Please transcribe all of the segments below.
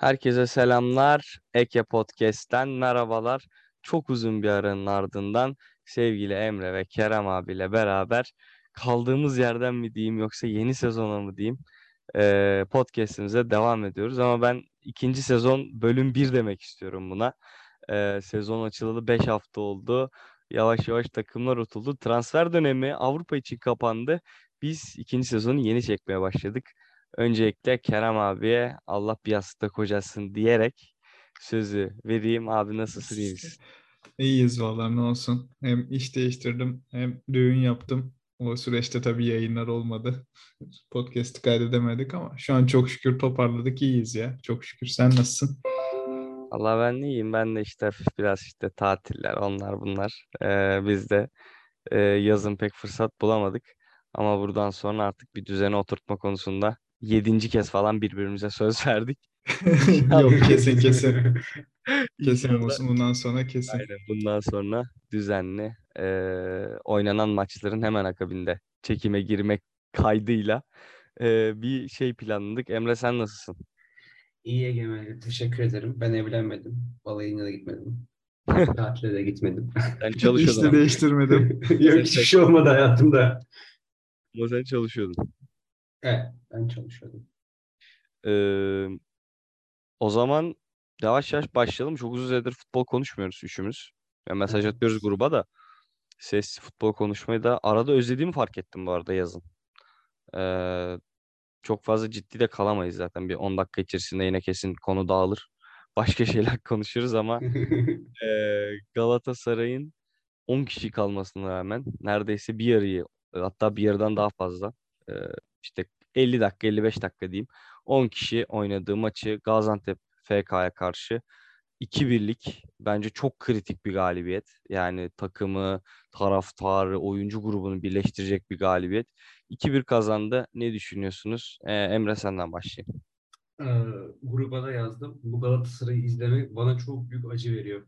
Herkese selamlar. Eke Podcast'ten merhabalar. Çok uzun bir aranın ardından sevgili Emre ve Kerem abiyle beraber kaldığımız yerden mi diyeyim yoksa yeni sezona mı diyeyim podcast'imize devam ediyoruz. Ama ben ikinci sezon bölüm 1 demek istiyorum buna. Sezon açılalı 5 hafta oldu. Yavaş yavaş takımlar otuldu. Transfer dönemi Avrupa için kapandı. Biz ikinci sezonu yeni çekmeye başladık. Öncelikle Kerem abiye Allah bir yastıkta kocasın diyerek sözü vereyim. Abi nasılsın iyi misin? İyiyiz vallahi ne olsun. Hem iş değiştirdim hem düğün yaptım. O süreçte tabii yayınlar olmadı. Podcast'ı kaydedemedik ama şu an çok şükür toparladık iyiyiz ya. Çok şükür. Sen nasılsın? Allah ben iyiyim. Ben de işte biraz işte tatiller onlar bunlar. Ee, biz de e, yazın pek fırsat bulamadık. Ama buradan sonra artık bir düzene oturtma konusunda yedinci kez falan birbirimize söz verdik. Yok kesin kesin. Kesin olsun bundan sonra kesin. Aynen. Bundan sonra düzenli e, oynanan maçların hemen akabinde çekime girmek kaydıyla e, bir şey planladık. Emre sen nasılsın? İyi Egemen, teşekkür ederim. Ben evlenmedim. Balayına da gitmedim. Tatile de gitmedim. Çalışıyordun de ama, değiştirmedim. Yok hiçbir şey olmadı hayatımda. ama sen çalışıyordun. Evet, ben çalışıyordum. Ee, o zaman yavaş yavaş başlayalım. Çok uzun süredir futbol konuşmuyoruz üçümüz. Ya mesaj Evet. atıyoruz gruba da. Sesli futbol konuşmayı da arada özlediğimi fark ettim bu arada yazın. Ee, çok fazla ciddi de kalamayız zaten. Bir 10 dakika içerisinde yine kesin konu dağılır. Başka şeyler konuşuruz ama ee, Galatasaray'ın 10 kişi kalmasına rağmen neredeyse bir yarıyı hatta bir yarıdan daha fazla ee, işte 50 dakika 55 dakika diyeyim 10 kişi oynadığı maçı Gaziantep FK'ya karşı 2-1'lik bence çok kritik bir galibiyet. Yani takımı, taraftarı, oyuncu grubunu birleştirecek bir galibiyet. 2-1 kazandı. Ne düşünüyorsunuz? Ee, Emre senden başlayayım. Ee, gruba da yazdım. Bu Galatasaray'ı izlemek bana çok büyük acı veriyor.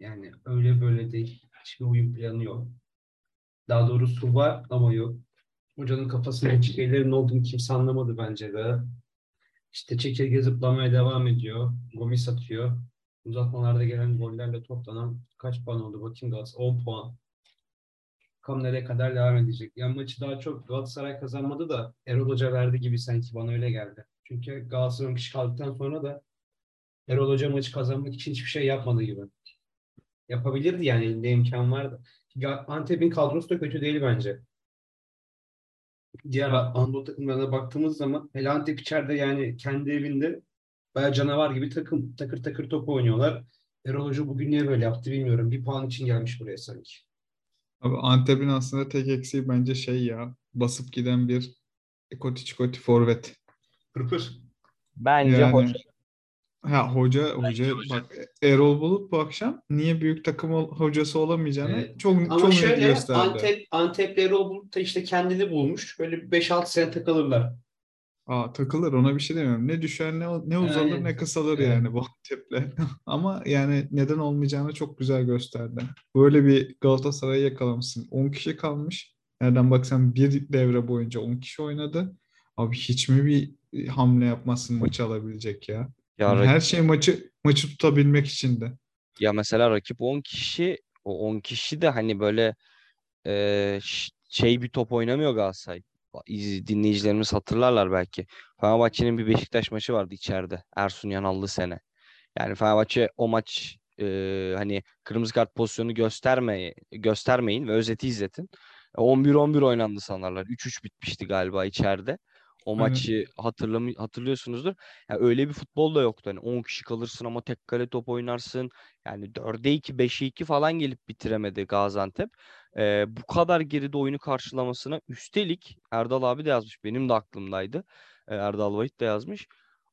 Yani öyle böyle değil. Hiçbir oyun planı yok. Daha doğrusu var ama yok. Hocanın kafasında açık ellerin olduğunu kimse anlamadı bence de. İşte çekirge zıplamaya devam ediyor. Gomis atıyor. Uzatmalarda gelen gollerle toplanan kaç puan oldu? Bakayım Galatasaray 10 puan. Bakalım nereye kadar devam edecek. Yani maçı daha çok Galatasaray kazanmadı da Erol Hoca verdi gibi sanki bana öyle geldi. Çünkü Galatasaray 10 kişi kaldıktan sonra da Erol Hoca maçı kazanmak için hiçbir şey yapmadı gibi. Yapabilirdi yani elinde imkan vardı. Antep'in kadrosu da kötü değil bence. Diğer Anadolu takımlarına baktığımız zaman hele Antep içeride yani kendi evinde bayağı canavar gibi takım takır takır top oynuyorlar. Erol Hoca bugün niye böyle yaptı bilmiyorum. Bir puan için gelmiş buraya sanki. Abi Antep'in aslında tek eksiği bence şey ya. Basıp giden bir koti çikoti forvet. Pırpır. Bence Yani hoca ha hoca hoca bak Erol Bulut bu akşam niye büyük takım hocası olamayacağını Evet. çok Ama çok net şöyle gösterdi. Antep, Antep'le Erol Bulut da işte kendini bulmuş. Böyle 5-6 sene takılırlar. Aa, takılır ona bir şey demiyorum. Ne düşer ne, ne uzalır Yani, ne kısalır evet. yani bu Antep'le. Ama yani neden olmayacağını çok güzel gösterdi. Böyle bir Galatasaray'ı yakalamışsın. 10 kişi kalmış. Nereden baksan bir devre boyunca 10 kişi oynadı. Abi hiç mi bir hamle yapmazsın maçı alabilecek ya? Ya, Yani her şey maçı maçı tutabilmek için de. ya mesela rakip 10 kişi o 10 kişi de hani böyle e, ş- şey bir top oynamıyor Galatasaray. İz- Dinleyicilerimiz hatırlarlar belki. Fenerbahçe'nin bir Beşiktaş maçı vardı içeride. Ersun Yanallı sene. Yani Fenerbahçe o maç e, hani kırmızı kart pozisyonu gösterme, göstermeyin ve özeti izletin. E, 11-11 oynandı sanarlar. 3-3 bitmişti galiba içeride. O maçı hatırlamı hatırlıyorsunuzdur. Ya öyle bir futbol da yoktu. Hani 10 kişi kalırsın ama tek kale top oynarsın. Yani 4'e 2, 5'e 2 falan gelip bitiremedi Gaziantep. E, bu kadar geride oyunu karşılamasına üstelik Erdal abi de yazmış. Benim de aklımdaydı. E, Erdal Vahit de yazmış.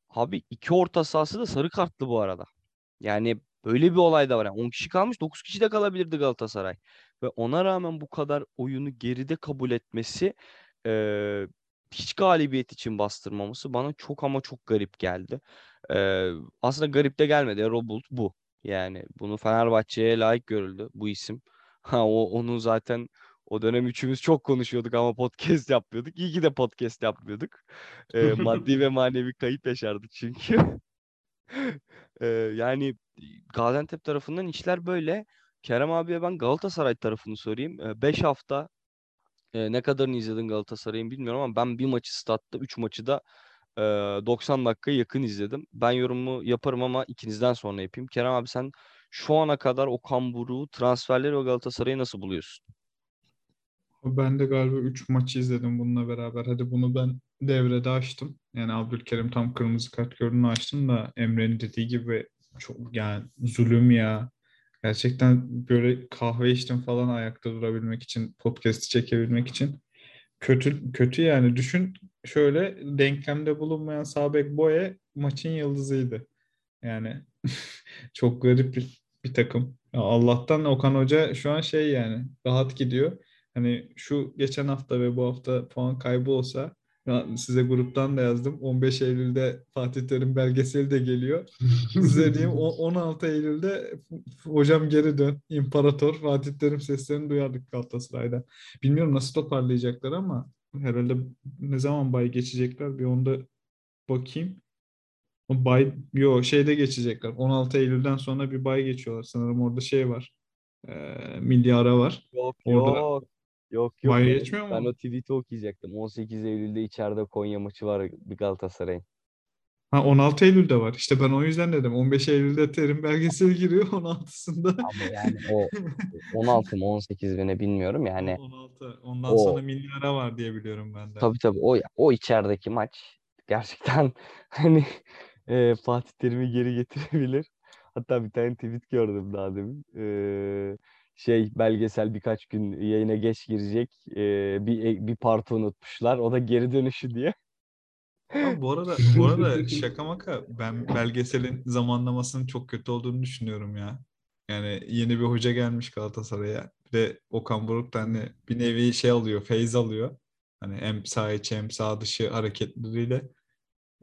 Abi iki orta sahası da sarı kartlı bu arada. Yani böyle bir olay da var. Yani 10 kişi kalmış 9 kişi de kalabilirdi Galatasaray. Ve ona rağmen bu kadar oyunu geride kabul etmesi eee, hiç galibiyet için bastırmaması bana çok ama çok garip geldi. Eee, aslında garip de gelmedi. Erol Bulut bu. Yani bunu Fenerbahçe'ye layık görüldü bu isim. Ha o onu zaten o dönem üçümüz çok konuşuyorduk ama podcast yapmıyorduk. İyi ki de podcast yapmıyorduk. Eee, maddi ve manevi kayıp yaşardık çünkü. Ee, yani Gaziantep tarafından işler böyle. Kerem abiye ben Galatasaray tarafını sorayım. 5 hafta e, ne kadarını izledin Galatasaray'ın bilmiyorum ama ben bir maçı statta 3 maçı da e, 90 dakika yakın izledim. Ben yorumu yaparım ama ikinizden sonra yapayım. Kerem abi sen şu ana kadar Okan Buruk'u, transferleri ve Galatasaray'ı nasıl buluyorsun? Ben de galiba 3 maçı izledim bununla beraber. Hadi bunu ben devrede açtım. Yani Abdülkerim tam kırmızı kart gördüğünü açtım da Emre'nin dediği gibi çok yani zulüm ya. Gerçekten böyle kahve içtim falan ayakta durabilmek için, podcast'i çekebilmek için. Kötü kötü yani düşün şöyle denklemde bulunmayan Sabek Boye maçın yıldızıydı. Yani çok garip bir, bir takım. Ya Allah'tan Okan Hoca şu an şey yani rahat gidiyor. Hani şu geçen hafta ve bu hafta puan kaybı olsa size gruptan da yazdım. 15 Eylül'de Fatih Terim belgeseli de geliyor. Size diyeyim o- 16 Eylül'de hocam geri dön. İmparator Fatih Terim seslerini duyardık Galatasaray'da. Bilmiyorum nasıl toparlayacaklar ama herhalde ne zaman bay geçecekler bir onda bakayım. Bay yo şeyde geçecekler. 16 Eylül'den sonra bir bay geçiyorlar. Sanırım orada şey var. Ee, milli ara var. Yok Orada- yok. Yok yok. Bay Ben- geçmiyor mu? Ben o tweet'i okuyacaktım. 18 Eylül'de içeride Konya maçı var bir Galatasaray'ın. Ha 16 Eylül'de var. İşte ben o yüzden dedim. 15 Eylül'de Terim belgeseli giriyor 16'sında. Ama yani o 16 mı 18 mi ne bilmiyorum yani. 16. Ondan O- sonra milli ara var diye biliyorum ben de. Tabii tabii o o içerideki maç gerçekten hani e, Fatih Terim'i geri getirebilir. Hatta bir tane tweet gördüm daha demin. E, şey belgesel birkaç gün yayına geç girecek. E, bir bir parti unutmuşlar. O da geri dönüşü diye. Ama bu arada bu arada şaka maka ben belgeselin zamanlamasının çok kötü olduğunu düşünüyorum ya. Yani yeni bir hoca gelmiş Galatasaray'a. Bir de Okan Buruk da hani bir nevi şey alıyor, feyz alıyor. Hani hem sağ içi hem sağ dışı hareketleriyle.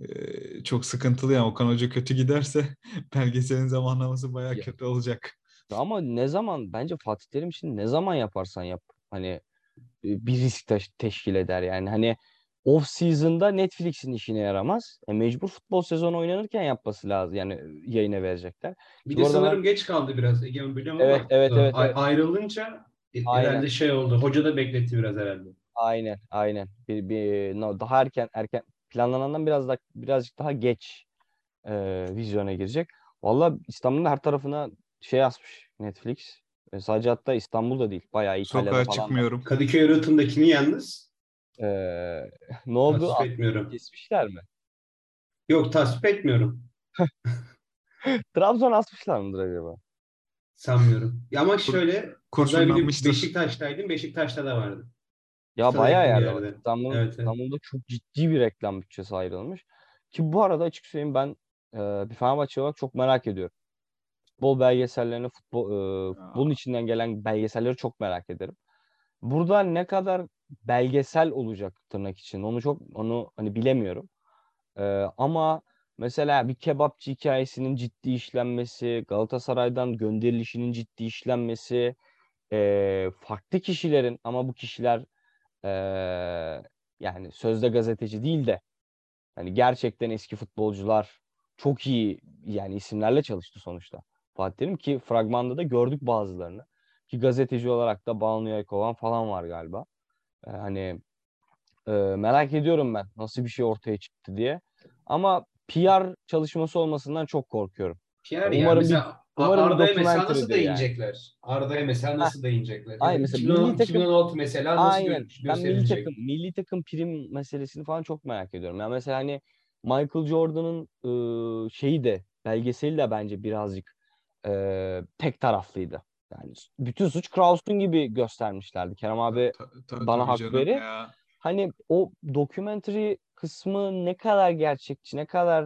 Ee, çok sıkıntılı yani Okan Hoca kötü giderse belgeselin zamanlaması bayağı Ya. kötü olacak. Ama ne zaman bence Fatih Terim için ne zaman yaparsan yap hani e, bir risk teş- teşkil eder yani hani off season'da Netflix'in işine yaramaz. E, mecbur futbol sezonu oynanırken yapması lazım yani e, yayına verecekler. Bir Bu de ben- sanırım geç kaldı biraz. Egemen biliyorum Evet, ama evet, evet, evet. ayrılınca e, Aynen. herhalde şey oldu. Hoca da bekletti biraz herhalde. Aynen aynen bir, bir no, daha erken erken planlanandan biraz da birazcık daha geç e, vizyona girecek. Valla İstanbul'un her tarafına şey yazmış Netflix. E, sadece hatta İstanbul'da değil bayağı İtalya'da Sokağa falan. çıkmıyorum. Kadıköy rıhtımdakini yalnız E, ne oldu? tasvip etmiyorum. Kesmişler mi? Yok tasvip etmiyorum. Trabzon asmışlar mıdır acaba? Sanmıyorum. Ya ama şöyle Kurşunlanmıştır. Beşiktaş'taydım. Beşiktaş'ta da vardı. Ya Sana bayağı yerde var. yerde. İstanbul, Evet, evet. İstanbul'da çok ciddi bir reklam bütçesi ayrılmış. Ki bu arada açık söyleyeyim ben e, bir Fenerbahçe olarak çok merak ediyorum. Futbol belgesellerini, futbol, e, futbolun içinden gelen belgeselleri çok merak ederim. Burada ne kadar belgesel olacak tırnak için onu çok onu hani bilemiyorum. E, ama mesela bir kebapçı hikayesinin ciddi işlenmesi, Galatasaray'dan gönderilişinin ciddi işlenmesi, e, farklı kişilerin ama bu kişiler e, yani sözde gazeteci değil de hani gerçekten eski futbolcular çok iyi yani isimlerle çalıştı sonuçta. Fatih Terim ki fragmanda da gördük bazılarını. Ki gazeteci olarak da Banu Yaykovan falan var galiba. E, hani e, merak ediyorum ben nasıl bir şey ortaya çıktı diye. Ama PR çalışması olmasından çok korkuyorum. Pierre Umarım yani bir- mesela umarım bir Arda'ya mesela nasıl yani. değinecekler? Arda'ya mesela nasıl değinecekler? Aynen, Yani mesela 2010 milli takım- 2016 mesela nasıl Aynen. gö- Ben milli takım milli takım prim meselesini falan çok merak ediyorum. Yani mesela hani Michael Jordan'ın ıı, şeyi de belgeseli de bence birazcık ıı, tek taraflıydı. Yani bütün suç Krause'un gibi göstermişlerdi. Kerem abi Ta- ta- bana hak verir. ya. hani o documentary kısmı ne kadar gerçekçi, ne kadar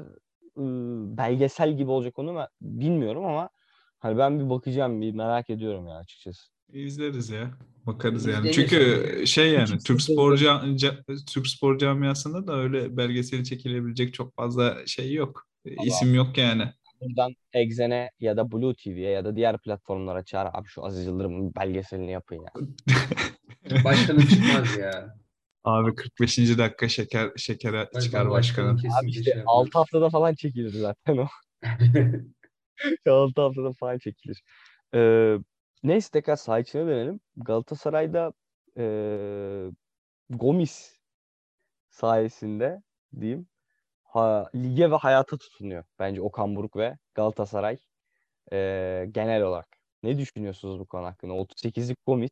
ıı, belgesel gibi olacak onu ben bilmiyorum ama hani ben bir bakacağım, bir merak ediyorum ya açıkçası. İzleriz ya. Bakarız yani. İzlenir Çünkü şey yani Türk spor Türk spor camiasında da öyle belgeseli çekilebilecek çok fazla şey yok. İsim yok yani. Buradan Exxen'e ya da Blue TV'ye ya da diğer platformlara çağır abi şu Aziz Yıldırım'ın belgeselini yapın ya. Başkanım çıkmaz ya. Abi 45. dakika şeker şekere Ben çıkar başkanım başkanım. Abi işte şey yapmaz. 6 haftada falan çekildi zaten o. altı haftada faal çekilir. Ee, neyse tekrar saha içine dönelim. Galatasaray'da ee, Gomis sayesinde diyeyim ha, lige ve hayata tutunuyor bence Okan Buruk ve Galatasaray ee, genel olarak. Ne düşünüyorsunuz bu konu hakkında? 38'lik Gomis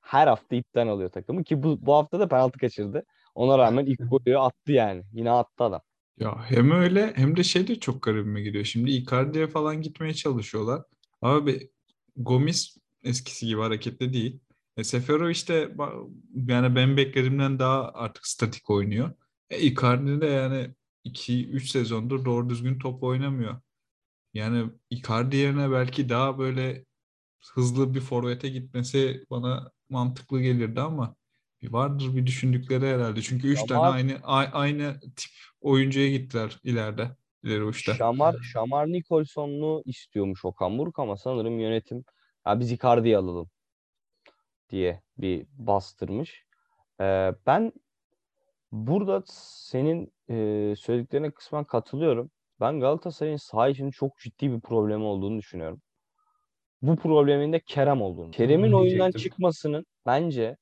her hafta ipten alıyor takımı ki bu, bu hafta da penaltı kaçırdı. Ona rağmen ilk golü attı yani. Yine attı adam. Ya hem öyle hem de şey de çok garibime gidiyor. Şimdi Icardi'ye falan gitmeye çalışıyorlar. Abi Gomis eskisi gibi hareketli değil. E, Seferovic de ba- yani ben beklediğimden daha artık statik oynuyor. E, Icardi de yani 2-3 sezondur doğru düzgün top oynamıyor. Yani Icardi yerine belki daha böyle hızlı bir forvete gitmesi bana mantıklı gelirdi ama bir vardır bir düşündükleri herhalde. Çünkü 3 tane aynı aynı tip oyuncuya gittiler ileride. İleri uçta. Şamar, Şamar Nicholson'u istiyormuş Okan Buruk ama sanırım yönetim ya biz Icardi'yi alalım diye bir bastırmış. Ee, ben burada senin e, söylediklerine kısmen katılıyorum. Ben Galatasaray'ın saha için çok ciddi bir problemi olduğunu düşünüyorum. Bu problemin de Kerem olduğunu. Kerem'in oyundan çıkmasının bence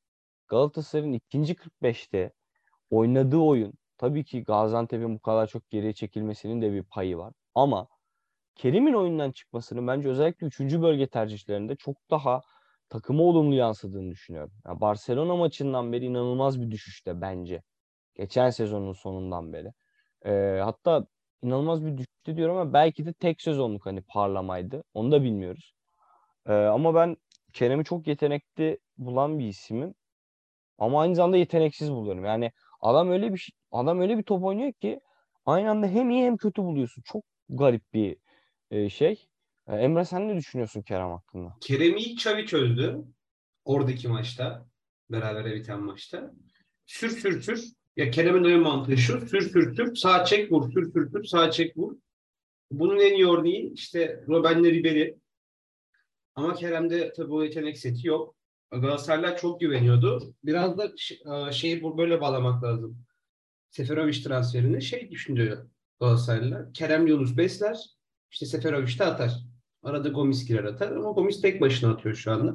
Galatasaray'ın ikinci 45'te oynadığı oyun tabii ki Gaziantep'in bu kadar çok geriye çekilmesinin de bir payı var. Ama Kerim'in oyundan çıkmasının bence özellikle 3. bölge tercihlerinde çok daha takıma olumlu yansıdığını düşünüyorum. Ya Barcelona maçından beri inanılmaz bir düşüşte bence. Geçen sezonun sonundan beri. Ee, hatta inanılmaz bir düşüşte diyorum ama belki de tek sezonluk hani parlamaydı. Onu da bilmiyoruz. Ee, ama ben Kerem'i çok yetenekli bulan bir isimim. Ama aynı zamanda yeteneksiz buluyorum. Yani adam öyle bir şey- adam öyle bir top oynuyor ki aynı anda hem iyi hem kötü buluyorsun. Çok garip bir e, şey. E, Emre sen ne düşünüyorsun Kerem hakkında? Kerem'i ilk Xavi çözdü. Oradaki maçta. Berabere biten maçta. Sür sür sür. Ya Kerem'in oyun mantığı şu. Sür sür sür. Sağ çek vur. Sür sür sür. Sağ çek vur. Bunun en iyi örneği işte Robben Ribery. Ama Kerem'de tabii o yetenek seti yok. Galatasaraylar çok güveniyordu. Biraz da e, şeyi böyle bağlamak lazım. Seferovic transferini şey düşünüyor Galatasaraylılar. Kerem Yunus besler. İşte Seferovic de atar. Arada Gomis girer atar ama Gomis tek başına atıyor şu anda.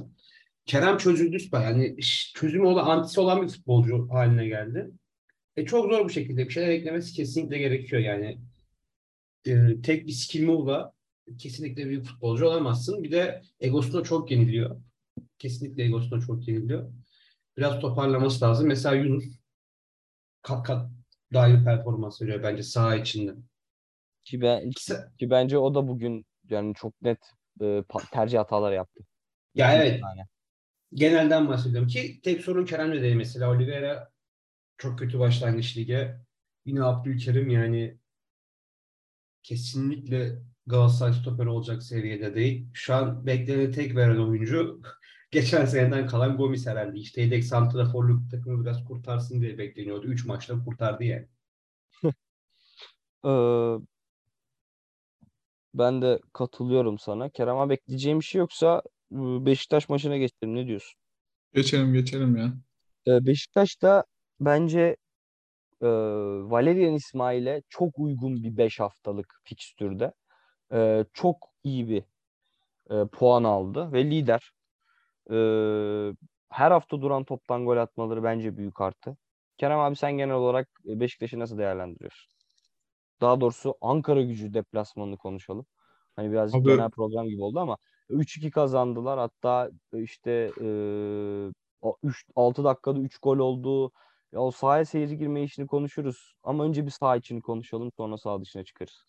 Kerem çözüldü. Yani çözümü olan, antisi olan bir futbolcu haline geldi. E çok zor bu şekilde bir şeyler eklemesi kesinlikle gerekiyor yani. E, tek bir skill move'la kesinlikle bir futbolcu olamazsın. Bir de egosuna çok yeniliyor. Kesinlikle egosuna çok yeniliyor. Biraz toparlaması lazım. Mesela Yunus kat kat daha iyi performans veriyor bence saha içinde. Ki, ben, ki bence o da bugün yani çok net e, tercih hatalar yaptı. ya İki evet tane. genelden bahsediyorum ki tek sorun Kerem'le değil mesela Oliveira çok kötü başlangıç lige. Yine Abdülkerim yani kesinlikle Galatasaray stoperi olacak seviyede değil. Şu an beklenen tek veren oyuncu geçen seneden kalan Gomis herhalde. İşte yedek santraforluk takımı biraz kurtarsın diye bekleniyordu. Üç maçta kurtardı yani. Ee, ben de katılıyorum sana. Kerem'e bekleyeceğim bir şey yoksa e, Beşiktaş maçına geçelim. Ne diyorsun? Geçelim geçelim ya. Ee, Beşiktaş'ta bence e, Valerian İsmail'e çok uygun bir 5 haftalık fikstürde e, çok iyi bir e, puan aldı ve lider. E, her hafta duran toptan gol atmaları bence büyük arttı. Kerem abi sen genel olarak Beşiktaş'ı nasıl değerlendiriyorsun? Daha doğrusu Ankara gücü deplasmanını konuşalım. Hani birazcık Abi- genel program gibi oldu ama 3-2 kazandılar. Hatta işte e, o üç- 6 dakikada 3 gol oldu. Ya o sahaya seyirci girme işini konuşuruz. Ama önce bir saha içini konuşalım sonra saha dışına çıkarız.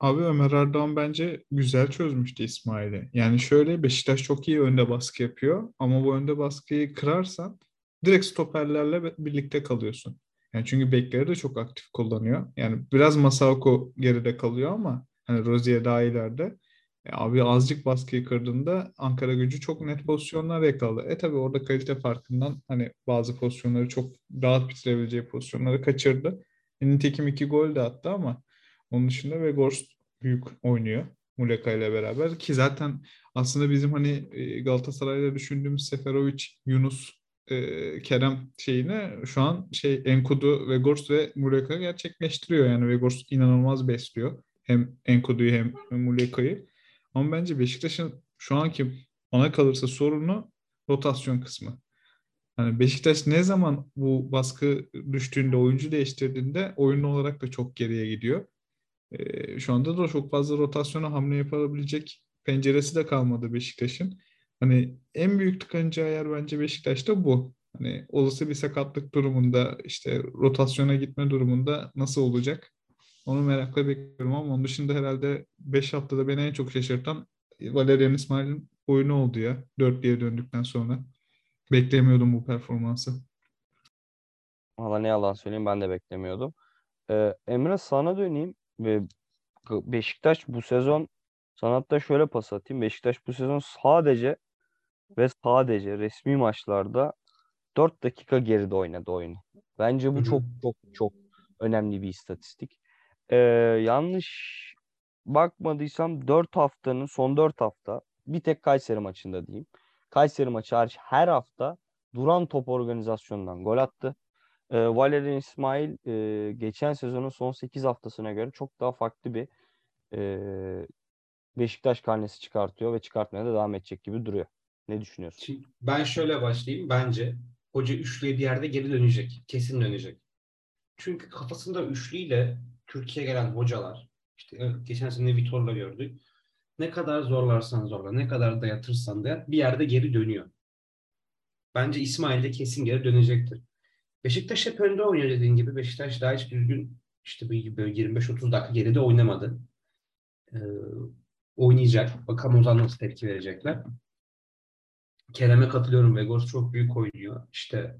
Abi Ömer Erdoğan bence güzel çözmüştü İsmail'i. Yani şöyle Beşiktaş çok iyi önde baskı yapıyor ama bu önde baskıyı kırarsan direkt stoperlerle birlikte kalıyorsun. Yani çünkü bekleri de çok aktif kullanıyor. Yani biraz Masako geride kalıyor ama hani Rozier daha ileride. E abi azıcık baskıyı kırdığında Ankara gücü çok net pozisyonlar yakaladı. E tabii orada kalite farkından hani bazı pozisyonları çok rahat bitirebileceği pozisyonları kaçırdı. E, Nitekim iki gol de attı ama onun dışında Weghorst büyük oynuyor Muleka ile beraber ki zaten aslında bizim hani e, Galatasaray'da düşündüğümüz Seferovic, Yunus, e, Kerem şeyini şu an şey Enkudu, Weghorst ve Muleka gerçekleştiriyor. Yani Weghorst inanılmaz besliyor. Hem Enkodu'yu hem Muleka'yı. Ama bence Beşiktaş'ın şu anki ona kalırsa sorunu rotasyon kısmı. Yani Beşiktaş ne zaman bu baskı düştüğünde, oyuncu değiştirdiğinde oyun olarak da çok geriye gidiyor. Ee, şu anda da çok fazla rotasyona hamle yapabilecek penceresi de kalmadı Beşiktaş'ın. Hani en büyük tıkanacağı yer bence Beşiktaş'ta bu. Hani olası bir sakatlık durumunda işte rotasyona gitme durumunda nasıl olacak? Onu merakla bekliyorum ama onun dışında herhalde 5 haftada beni en çok şaşırtan Valerian İsmail'in oyunu oldu ya. Dörtlüye döndükten sonra. Beklemiyordum bu performansı. Valla ne yalan söyleyeyim ben de beklemiyordum. Ee, Emre sana döneyim ve Beşiktaş bu sezon sana hatta şöyle pas atayım. Beşiktaş bu sezon sadece ve sadece resmi maçlarda 4 dakika geride oynadı oyunu. Bence bu çok çok çok önemli bir istatistik. Ee, yanlış bakmadıysam 4 haftanın son 4 hafta bir tek Kayseri maçında diyeyim. Kayseri maçı hariç her hafta duran top organizasyonundan gol attı. Ee, Valerian İsmail e, geçen sezonun son 8 haftasına göre çok daha farklı bir e, Beşiktaş karnesi çıkartıyor ve çıkartmaya da devam edecek gibi duruyor. Ne düşünüyorsun? Şimdi ben şöyle başlayayım. Bence hoca üçlüye bir yerde geri dönecek. Kesin dönecek. Çünkü kafasında üçlüyle Türkiye'ye gelen hocalar işte geçen sene Vitor'la gördük. Ne kadar zorlarsan zorla, ne kadar dayatırsan dayat bir yerde geri dönüyor. Bence İsmail de kesin geri dönecektir. Beşiktaş hep önde oynuyor dediğin gibi. Beşiktaş daha hiç düzgün işte böyle 25-30 dakika geride oynamadı. Ee, oynayacak. Bakalım o zaman nasıl tepki verecekler. Kerem'e katılıyorum. Vegors çok büyük oynuyor. İşte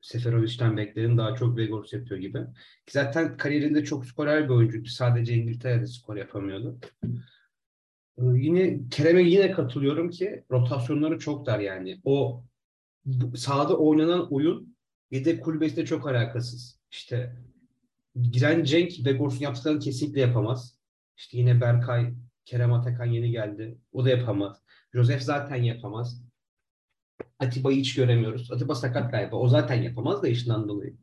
Seferovic'den beklerim daha çok Vegors yapıyor gibi. Ki zaten kariyerinde çok skorer bir oyuncuydu. Sadece İngiltere'de skor yapamıyordu. Ee, yine Kerem'e yine katılıyorum ki rotasyonları çok dar yani. O bu- sahada oynanan oyun yedek kulübesiyle çok alakasız. İşte giren Cenk Vegors'un yaptıklarını kesinlikle yapamaz. İşte yine Berkay, Kerem Atakan yeni geldi. O da yapamaz. Josef zaten yapamaz. Atiba'yı hiç göremiyoruz. Atiba sakat galiba. O zaten yapamaz da işinden dolayı.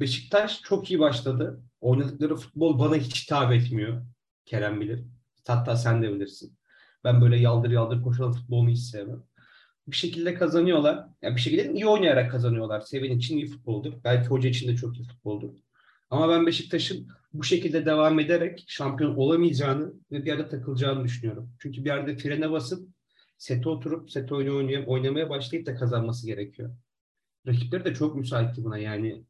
Beşiktaş çok iyi başladı. Oynadıkları futbol bana hiç hitap etmiyor. Kerem bilir. Hatta sen de bilirsin. Ben böyle yaldır yaldır koşan futbolunu hiç sevmem. Bir şekilde kazanıyorlar. Yani bir şekilde iyi oynayarak kazanıyorlar. Seven için iyi futboldur. Belki hoca için de çok iyi futboldur. Ama ben Beşiktaş'ın bu şekilde devam ederek şampiyon olamayacağını ve bir yerde takılacağını düşünüyorum. Çünkü bir yerde frene basıp sete oturup set oyunu oynayıp, oynamaya başlayıp da kazanması gerekiyor. Rakipleri de çok müsaitti buna yani.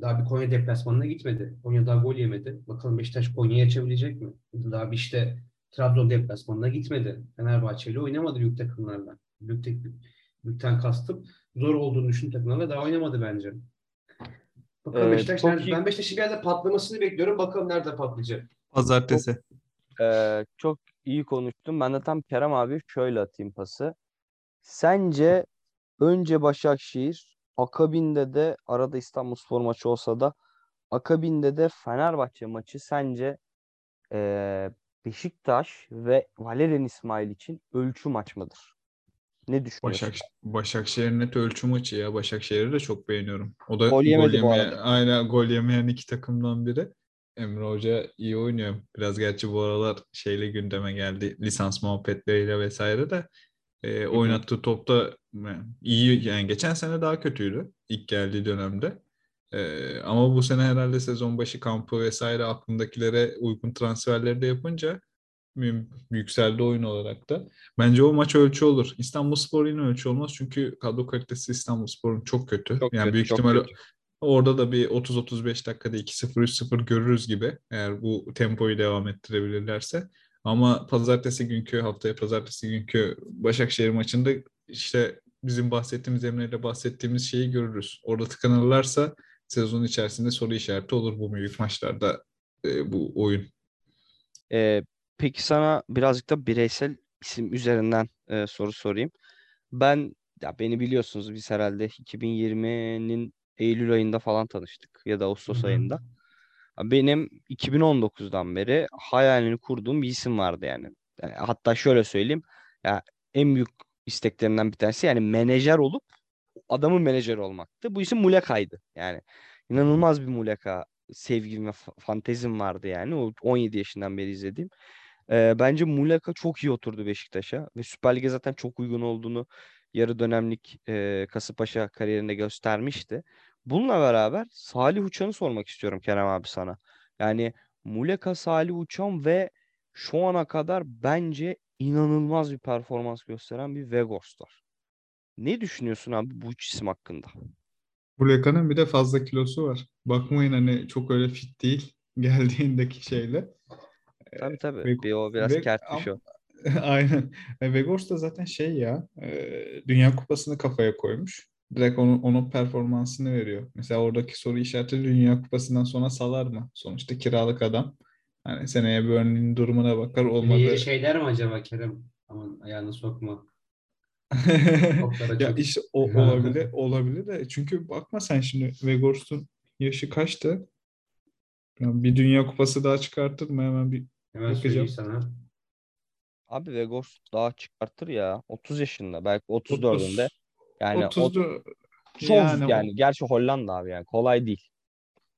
Daha bir Konya deplasmanına gitmedi. Konya daha gol yemedi. Bakalım Beşiktaş Konya'yı açabilecek mi? Daha bir işte Trabzon deplasmanına gitmedi. Fenerbahçe ile oynamadı büyük takımlarla. Büyük tek, büyükten kastım. Zor olduğunu düşündüğüm takımlarla daha oynamadı bence. Bakalım Ee, Beşiktaş çok nerede? iyi- Ben Beşiktaş'ın bir yerde patlamasını bekliyorum. Bakalım nerede patlayacak. Pazartesi. Ee, çok iyi konuştun. Ben de tam Kerem abi şöyle atayım pası. Sence önce Başakşehir, akabinde de arada İstanbulspor maçı olsa da akabinde de Fenerbahçe maçı sence ee, Beşiktaş ve Valerian İsmail için ölçü maç mıdır? Ne düşünüyorsun? Başak, Başakşehir net ölçü maçı ya. Başakşehir'i de çok beğeniyorum. O da Gol yemedi bu yemeyen, arada. aynen gol yemeyen iki takımdan biri. Emre Hoca iyi oynuyor. Biraz gerçi bu aralar şeyle gündeme geldi. Lisans muhabbetleriyle vesaire de. E, hı. oynattığı topta iyi yani geçen sene daha kötüydü ilk geldiği dönemde. E, ama bu sene herhalde sezon başı kampı vesaire aklındakilere uygun transferleri de yapınca yükseldi oyun olarak da. Bence o maç ölçü olur. İstanbulspor yine ölçü olmaz çünkü kadro kalitesi İstanbulspor'un çok kötü. Çok yani kötü, büyük ihtimalle kötü. Orada da bir 30-35 dakikada 2-0 3-0 görürüz gibi eğer bu tempoyu devam ettirebilirlerse. Ama pazartesi günkü haftaya pazartesi günkü Başakşehir maçında işte bizim bahsettiğimiz Emre'yle bahsettiğimiz şeyi görürüz. Orada tıkanırlarsa sezon içerisinde soru işareti olur bu büyük maçlarda e, bu oyun. Ee, peki sana birazcık da bireysel isim üzerinden e, soru sorayım. Ben ya beni biliyorsunuz biz herhalde 2020'nin Eylül ayında falan tanıştık ya da Ağustos Hı hı. ayında. Benim 2019'dan beri hayalini kurduğum bir isim vardı yani. Yani hatta şöyle söyleyeyim. Ya en büyük isteklerimden bir tanesi yani menajer olup adamın menajeri olmaktı. Bu isim Muleka'ydı. Yani inanılmaz bir Muleka sevgim ve fa- fantezim vardı yani. O 17 yaşından beri izlediğim. Ee, bence Muleka çok iyi oturdu Beşiktaş'a ve Süper Lig'e zaten çok uygun olduğunu yarı dönemlik e, Kasımpaşa kariyerinde göstermişti. Bununla beraber Salih Uçan'ı sormak istiyorum Kerem abi sana. Yani Muleka, Salih Uçan ve şu ana kadar bence inanılmaz bir performans gösteren bir var. Ne düşünüyorsun abi bu üç isim hakkında? Muleka'nın bir de fazla kilosu var. Bakmayın hani çok öyle fit değil geldiğindeki şeyle. Tabii tabii. Ve- Bir o biraz ve- kertmiş o. Aynen. E, Weghorst da zaten şey ya e, Dünya Kupası'nı kafaya koymuş. Direkt onun, onun performansını veriyor. Mesela oradaki soru işareti Dünya Kupası'ndan sonra salar mı? Sonuçta kiralık adam. Hani seneye Burnley'nin durumuna bakar olmadı. Yeri şey der mi acaba Kerem? Aman ayağını sokma. Ya çok- işte o olabilir olabilir de çünkü bakma sen şimdi Weghorst'un yaşı kaçtı? Ya bir Dünya Kupası daha çıkartır mı hemen bir Hemen Bakacağım. sana. Abi Weghorst daha çıkartır ya. 30 yaşında. Belki 34'ünde. 30 Yani o 30'du çok yani yani, gerçi Hollanda abi yani kolay değil.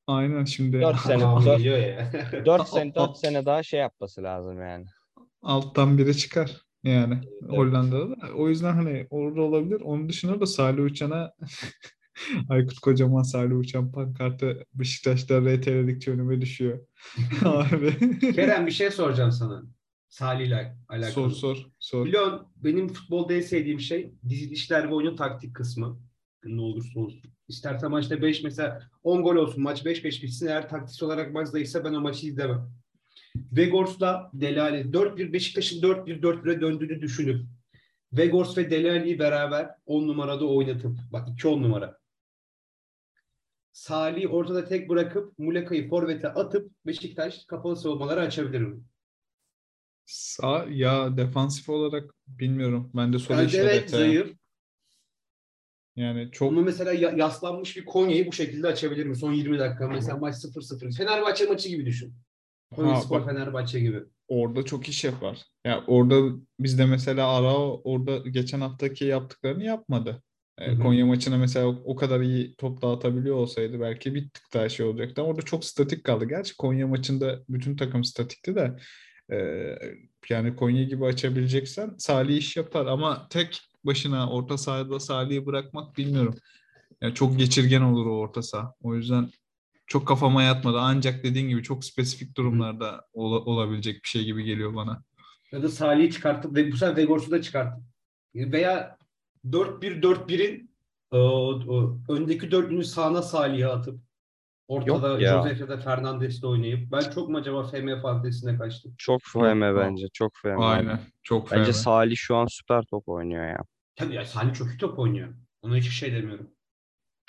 aynen şimdi 4 sene Tamam 4, geliyor ya. 4 A- sene a- 4 sene daha şey yapması lazım yani. alttan biri çıkar yani Evet. Hollanda'da da. O yüzden hani orada olabilir. Onun dışında da Salih Uçan'a Aykut Kocaman Salih Uçan pankartı Beşiktaş'ta RT'ledikçe önüme düşüyor. Abi. Kerem bir şey soracağım sana. Salih ile alakalı. Sor sor sor. Biliyorsun benim futbolda en sevdiğim şey dizilişler ve oyunun taktik kısmı. Ne olursa olsun. İsterse maçta 5 mesela 10 gol olsun maç 5-5 bitsin eğer taktiksel olarak maç zayıfsa ben o maçı izlemem. Vegors'la Delali 4-1 Beşiktaş'ın 4-1-4-1'e döndüğünü düşünüp Vegors ve Delali'yi beraber 10 numarada oynatıp bak 2 10 numara. Salih'i ortada tek bırakıp Muleka'yı forvete atıp Beşiktaş kapalı savunmaları açabilir mi? Sağ, ya defansif olarak bilmiyorum. Ben de soru Yani evet zayıf. Yani çok Ama mesela ya- yaslanmış bir Konya'yı bu şekilde açabilir mi? Son 20 dakika mesela maç 0-0. Fenerbahçe maçı gibi düşün. Konya Ha, Spor bak. Fenerbahçe gibi. orada çok iş yapar. Ya orada bizde mesela Arao orada geçen haftaki yaptıklarını yapmadı. E, Hı hı. Konya maçına mesela o, o kadar iyi top dağıtabiliyor olsaydı belki bir tık daha şey olacaktı. Ama orada çok statik kaldı. Gerçi Konya maçında bütün takım statikti de e, yani Konya gibi açabileceksen Salih iş yapar ama tek başına orta sahada Salih'i bırakmak bilmiyorum. Yani çok geçirgen olur o orta saha. O yüzden çok kafama yatmadı. Ancak dediğin gibi çok spesifik durumlarda ola- olabilecek bir şey gibi geliyor bana. Ya da Salih'i çıkartıp bu sefer Vegors'u da çıkartıp. Veya 4-1-4-1'in e, o, öndeki dörtlünün sağına Salih'i atıp ortada Yok ya. Josef ya da Fernandes'le oynayıp ben çok mu acaba FM fantezisine kaçtım? Çok FM bence. Çok FM. Aynen. Çok Bence fena. Salih şu an süper top oynuyor ya. Tabii ya Salih çok iyi top oynuyor. Ona hiçbir şey demiyorum.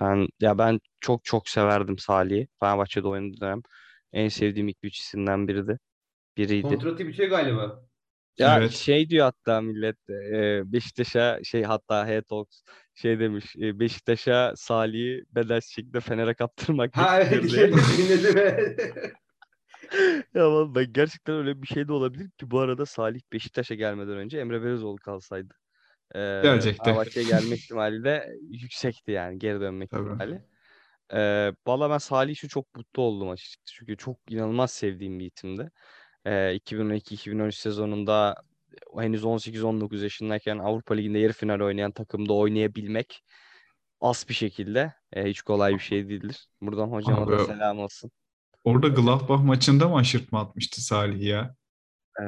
Ben ya ben çok çok severdim Salih'i. Fenerbahçe'de oynadığı dönem en sevdiğim ilk üç isimden biriydi. Biriydi. Kontratı bitiyor galiba. Ya Evet. şey diyor hatta millet e, Beşiktaş'a şey hatta Hey Talks şey demiş e, Beşiktaş'a Salih'i bedelsiz şekilde Fener'e kaptırmak Ha evet diye. dinledim. Ya vallahi gerçekten öyle bir şey de olabilir ki bu arada Salih Beşiktaş'a gelmeden önce Emre Belözoğlu kalsaydı. Ee, Gelecekti. Fenerbahçe'ye gelme ihtimali de yüksekti yani geri dönme Tabii. ihtimali. Ee, valla ben Salih için çok mutlu oldum açıkçası. Çünkü çok inanılmaz sevdiğim bir itimdi. Ee, 2012-2013 sezonunda henüz 18-19 yaşındayken Avrupa Ligi'nde yarı final oynayan takımda oynayabilmek az bir şekilde e, hiç kolay bir şey değildir. Buradan hocama da Abi, selam olsun. Orada Gladbach maçında mı aşırtma atmıştı Salih ya?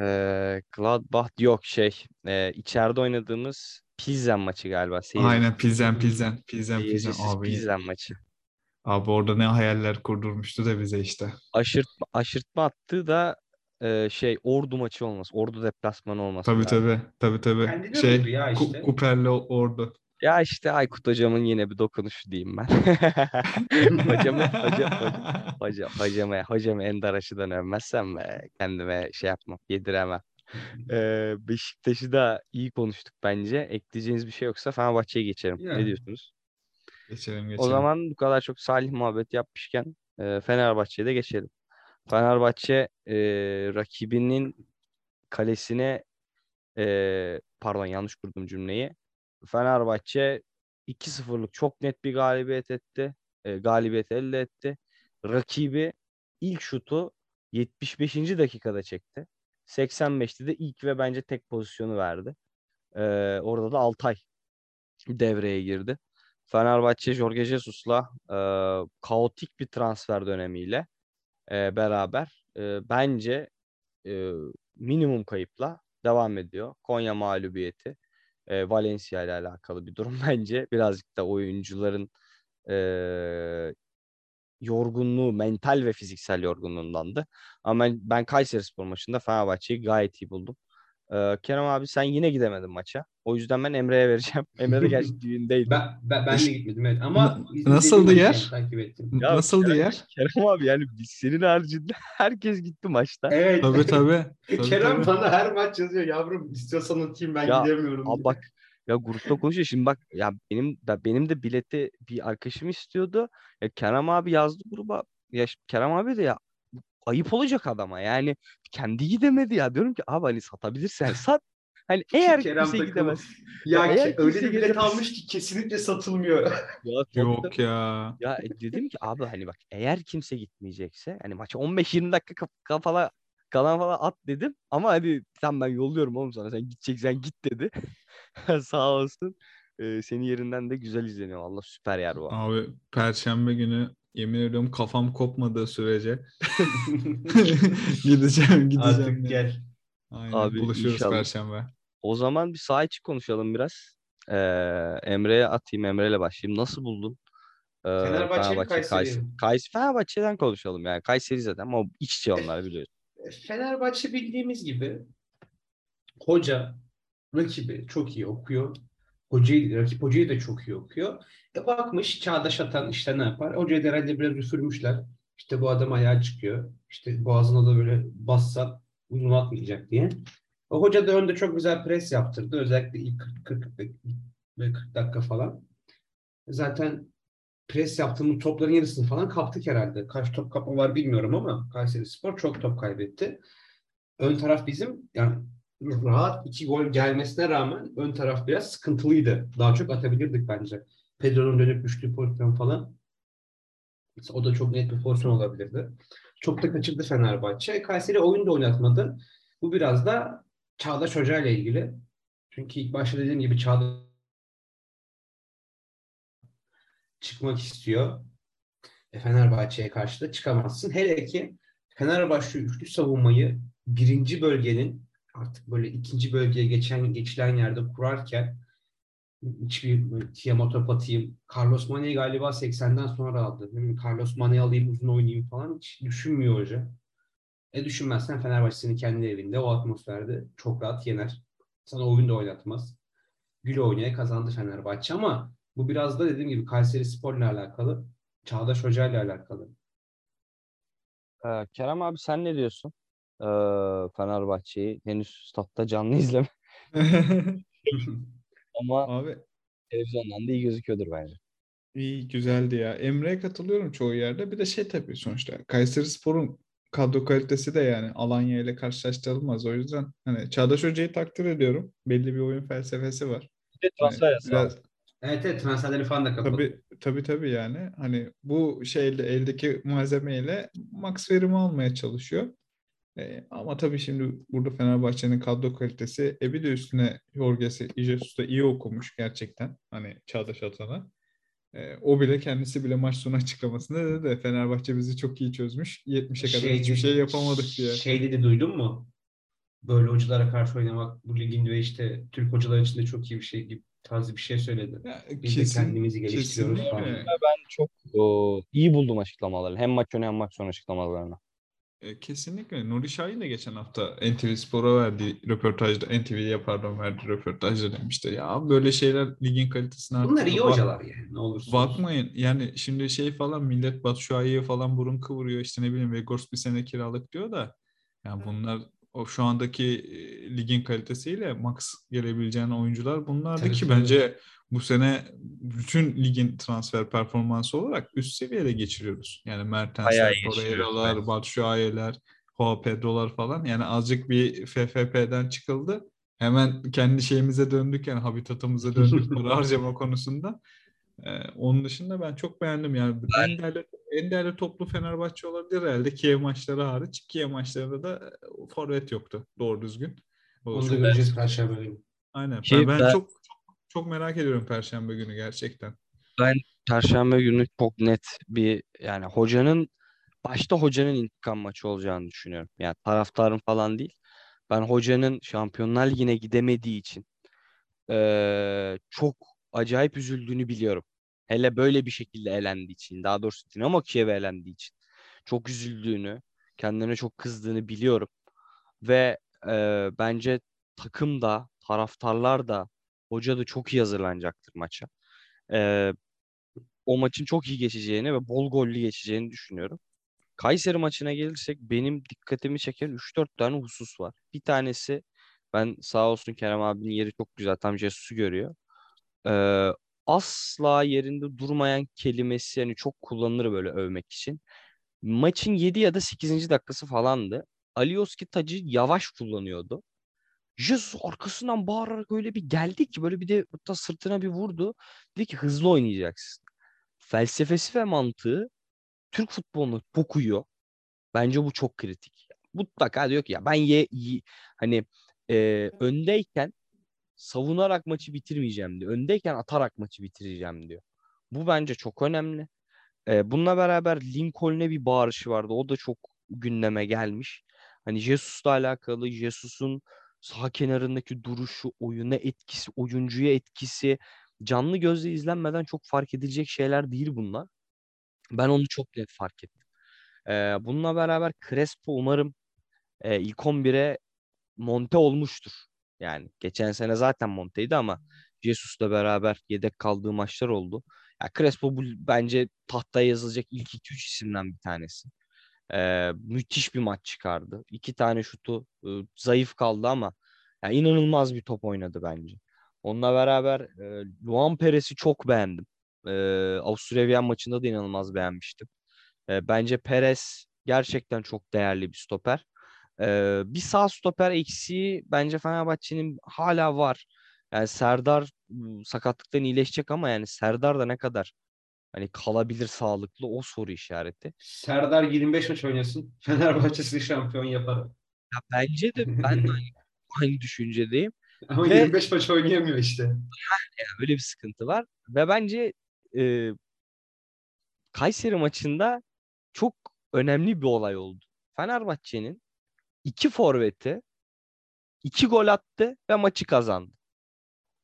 Ee, Gladbach yok şey e, içeride oynadığımız Pilsen maçı galiba. Seyircisiz- Aynen Pilsen Pilsen Pilsen Pilsen abi. Pilsen maçı. Abi orada ne hayaller kurdurmuştu da bize işte. Aşırtma, aşırtma attığı da e, şey Ordu maçı olması. Ordu deplasmanı olması Tabii lazım. tabii. Tabii tabii. Kendine Şey ya Ku- işte. Kuper'le ordu. Ya işte Aykut hocamın yine bir dokunuşu diyeyim ben. hocamı, hocam, hocam, hocam, hocamı, hocamı Ender Aşı'dan övmezsem be, kendime şey yapmam, yediremem. Ee, Beşiktaş'ı da iyi konuştuk bence. Ekleyeceğiniz bir şey yoksa Fenerbahçe'ye geçelim. Ne Yani. diyorsunuz? Geçelim O geçelim. zaman bu kadar çok Salih muhabbet yapmışken e, Fenerbahçe'ye de geçelim. Fenerbahçe e, rakibinin kalesine e, pardon yanlış kurdum cümleyi. Fenerbahçe 2-0'lık çok net bir galibiyet etti. E, galibiyet elde etti. Rakibi ilk şutu 75. dakikada çekti. 85'te de ilk ve bence tek pozisyonu verdi. Ee, orada da Altay devreye girdi. Fenerbahçe Jorge Jesus'la e, kaotik bir transfer dönemiyle e, beraber e, bence e, minimum kayıpla devam ediyor. Konya mağlubiyeti e, Valencia ile alakalı bir durum bence. Birazcık da oyuncuların e, yorgunluğu, mental ve fiziksel yorgunluğundandı. Ama ben, ben Kayseri Spor maçında Fenerbahçe'yi gayet iyi buldum. Ee, Kerem abi sen yine gidemedin maça. O yüzden ben Emre'ye vereceğim. Emre de gerçi düğündeydi. Ben, ben, ben de gitmedim evet ama nasıldı yer? takip ettim. Ya Nasıldı Kerem- yer? Kerem abi yani biz senin haricinde herkes gitti maçta. Evet. Tabii tabii. tabii, Kerem tabii. bana her maç yazıyor yavrum istiyorsan atayım ben Ya, gidemiyorum. Abi bak ya grupta konuşuyor. Şimdi bak ya benim da benim de bileti bir arkadaşım istiyordu. Ya Kerem abi yazdı gruba. Ya Kerem abi de ya ayıp olacak adama. Yani kendi gidemedi ya. Diyorum ki abi hani satabilirsen sat. Hani eğer Kerem kimse takımı- gidemez. Ya eğer ke- öyle kimse bir bilet gelemez- almış ki kesinlikle satılmıyor. Ya. Yok ya. Ya e, dedim ki abi hani bak eğer kimse gitmeyecekse hani maça 15-20 dakika kaf- kafala kalan falan at dedim ama hani sen ben yolluyorum oğlum sana sen gideceksen git dedi. Sağ olsun. Ee, senin yerinden de güzel izleniyor. Allah süper yer bu. Abi Perşembe günü yemin ediyorum kafam kopmadığı sürece gideceğim gideceğim. Artık yani. gel. Aynen Abi, buluşuyoruz inşallah. Perşembe. O zaman bir saha içi konuşalım biraz. Ee, Emre'ye atayım. Emre'yle başlayayım. Nasıl buldun? Ee, Fenerbahçe Kayseri'yi Kayseri. mi? Kayseri. Fenerbahçe'den konuşalım yani. Kayseri zaten ama o iç içe onlar biliyorsun. Fenerbahçe bildiğimiz gibi hoca rakibi çok iyi okuyor. Hocayı, rakip hocayı da çok iyi okuyor. E bakmış Çağdaş Atan işte ne yapar? Hocayı da herhalde biraz üfürmüşler. İşte bu adam ayağa çıkıyor. İşte boğazına da böyle bassa uzun atmayacak diye. O hoca da önde çok güzel pres yaptırdı. Özellikle ilk 40, 40 ve 40 dakika falan. Zaten pres yaptığımız topların yarısını falan kaptık herhalde. Kaç top kapma var bilmiyorum ama Kayseri Spor çok top kaybetti. Ön taraf bizim yani rahat iki gol gelmesine rağmen ön taraf biraz sıkıntılıydı. Daha çok atabilirdik bence. Pedro'nun dönüp düştüğü pozisyon falan. O da çok net bir pozisyon olabilirdi. Çok da kaçırdı Fenerbahçe. Kayseri oyun da oynatmadı. Bu biraz da Çağdaş Hoca ile ilgili. Çünkü ilk başta dediğim gibi Çağdaş çıkmak istiyor. E, Fenerbahçe'ye karşı da çıkamazsın. Hele ki Fenerbahçe üçlü savunmayı birinci bölgenin artık böyle ikinci bölgeye geçen geçilen yerde kurarken hiçbir böyle Tiamat top atayım. Carlos Mane'yi galiba 80'den sonra aldı. Bileyim, Carlos Mane'yi alayım uzun oynayayım falan hiç düşünmüyor hoca. E düşünmezsen Fenerbahçe seni kendi evinde o atmosferde çok rahat yener. Sana oyun da oynatmaz. Gül oynaya kazandı Fenerbahçe ama bu biraz da dediğim gibi Kayseri Spor'la alakalı. Çağdaş Hoca ile alakalı. Ee, Kerem abi sen ne diyorsun? Fenerbahçe'yi henüz statta canlı izleme ama Abi televizyondan da iyi gözüküyordur bence. iyi güzeldi ya. Emre'ye katılıyorum çoğu yerde. Bir de şey tabii sonuçta Kayseri Spor'un kadro kalitesi de yani Alanya ile karşılaştırılmaz. O yüzden hani Çağdaş Hoca'yı takdir ediyorum. Belli bir oyun felsefesi var. Bir Hani transfer yasağı biraz, Evet evet transferleri falan da kapalı. Tabii tabii tabii yani hani bu şeyle eldeki malzemeyle max verimi almaya çalışıyor. E, ama tabii şimdi burada Fenerbahçe'nin kadro kalitesi e bir de üstüne Jorge'si Jesus da iyi okumuş gerçekten hani Çağdaş Atan'a. E, o bile kendisi bile maç sonu açıklamasında dedi de Fenerbahçe bizi çok iyi çözmüş. 70'e kadar hiçbir dedi- şey yapamadık diye. Şey dedi duydun mu? Böyle hocalara karşı oynamak bu ligin ve işte Türk hocalar için de çok iyi bir şey gibi tarzı bir şey söyledi. Ya, Biz de kendimizi geliştiriyoruz falan. Ben çok o, iyi buldum açıklamalarını. Hem maç önü hem maç sonu açıklamalarını. E, Kesinlikle. Nuri Şahin de geçen hafta NTV Spor'a verdiği röportajda, NTV'ye pardon verdiği röportajda demişti. Ya böyle şeyler ligin kalitesini Bunlar iyi hocalar yani ne olursa. Bakmayın yani şimdi şey falan millet Batshuayi'ye falan burun kıvırıyor işte ne bileyim Vegors bir sene kiralık diyor da yani bunlar o şu andaki e, ligin kalitesiyle max gelebileceğin oyuncular bunlardı Tabii, ki bence bu sene bütün ligin transfer performansı olarak üst seviyede geçiriyoruz. Yani Mertensler, Torreira'lar. Batshuayi'ler, Joao Pedro'lar falan yani azıcık bir FFP'den çıkıldı. Hemen kendi şeyimize döndük yani habitatımıza döndük para harcama konusunda. Ee, onun dışında ben çok beğendim yani. En değerli, en değerli toplu Fenerbahçe olabilir herhalde. Kiev maçları hariç. Kiev maçlarında da forvet yoktu doğru düzgün. O Onu da göreceğiz Perşembe günü. Aynen. Ben, ben ben- çok, çok merak ediyorum Perşembe günü gerçekten. Perşembe günü çok net bir yani hocanın başta hocanın intikam maçı olacağını düşünüyorum. Yani taraftarın falan değil. Ben hocanın Şampiyonlar Ligi'ne gidemediği için eee, çok acayip üzüldüğünü biliyorum. Hele böyle bir şekilde elendiği için. Daha doğrusu Dinamo Kiev'e elendiği için. Çok üzüldüğünü, kendine çok kızdığını biliyorum. Ve eee, bence takım da, taraftarlar da, hoca da çok iyi hazırlanacaktır maça. Eee, o maçın çok iyi geçeceğini ve bol gollü geçeceğini düşünüyorum. Kayseri maçına gelirsek benim dikkatimi çeken 3-4 tane husus var. Bir tanesi ben sağ olsun Kerem abinin yeri çok güzel. Tam Jesus'u görüyor. Ee, asla yerinde durmayan kelimesi yani çok kullanılır böyle övmek için. Maçın 7 ya da 8. dakikası falandı. Alioski tacı yavaş kullanıyordu. Jesus arkasından bağırarak öyle bir geldi ki böyle bir de hatta sırtına bir vurdu. Dedi ki hızlı oynayacaksın. Felsefesi ve mantığı Türk futboluna çok uyuyor. Bence bu çok kritik. Mutlaka diyor ki ya ben ye, ye- hani e, öndeyken savunarak maçı bitirmeyeceğim diyor. Öndeyken atarak maçı bitireceğim diyor. Bu bence çok önemli. E, bununla beraber Lincoln'e bir bağırışı vardı. O da çok gündeme gelmiş. Hani Jesus'la alakalı Jesus'un sağ kenarındaki duruşu, oyuna etkisi, oyuncuya etkisi canlı gözle izlenmeden çok fark edilecek şeyler değil bunlar. Ben onu çok net fark ettim. Ee, bununla beraber Crespo umarım e, ilk 11'e monte olmuştur. Yani geçen sene zaten monteydi ama Jesus'la beraber yedek kaldığı maçlar oldu. Ya Crespo bu, bence tahtaya yazılacak ilk 2-3 isimden bir tanesi. Ee, müthiş bir maç çıkardı. İki tane şutu e, zayıf kaldı ama ya inanılmaz bir top oynadı bence. Onunla beraber e, Luan Perez'i çok beğendim. E, Avusturya Viyen maçında da inanılmaz beğenmiştim. E, bence Perez gerçekten çok değerli bir stoper. E, bir sağ stoper eksiği bence Fenerbahçe'nin hala var. Yani Serdar sakatlıktan iyileşecek ama yani Serdar da ne kadar hani kalabilir sağlıklı o soru işareti. Serdar 25 maç oynasın. Fenerbahçe'si şampiyon yapar. Ya bence de ben de aynı, aynı düşüncedeyim. Ama Ve- 25 maç oynayamıyor işte. Yani öyle bir sıkıntı var. Ve bence e, Kayseri maçında çok önemli bir olay oldu. Fenerbahçe'nin iki forveti iki gol attı ve maçı kazandı.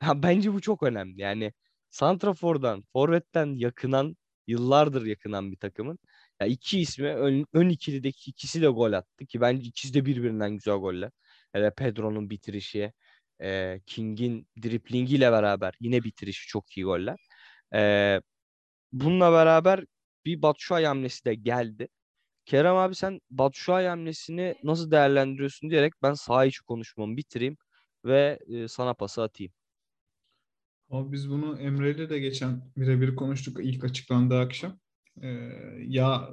Ya bence bu çok önemli. Yani Santrafor'dan, Forvet'ten yakınan, yıllardır yakınan bir takımın ya iki ismi ön, ön ikilideki ikisi de gol attı ki bence ikisi de birbirinden güzel goller. Hele Pedro'nun bitirişi, e, King'in driplingiyle beraber yine bitirişi çok iyi goller. E, bununla beraber bir Batshuayi hamlesi de geldi. Kerem abi sen Batshuayi hamlesini nasıl değerlendiriyorsun diyerek ben saha içi konuşmamı bitireyim ve e, sana pası atayım. Ama biz bunu Emre'yle de geçen birebir konuştuk ilk açıklandığı akşam. Ee, ya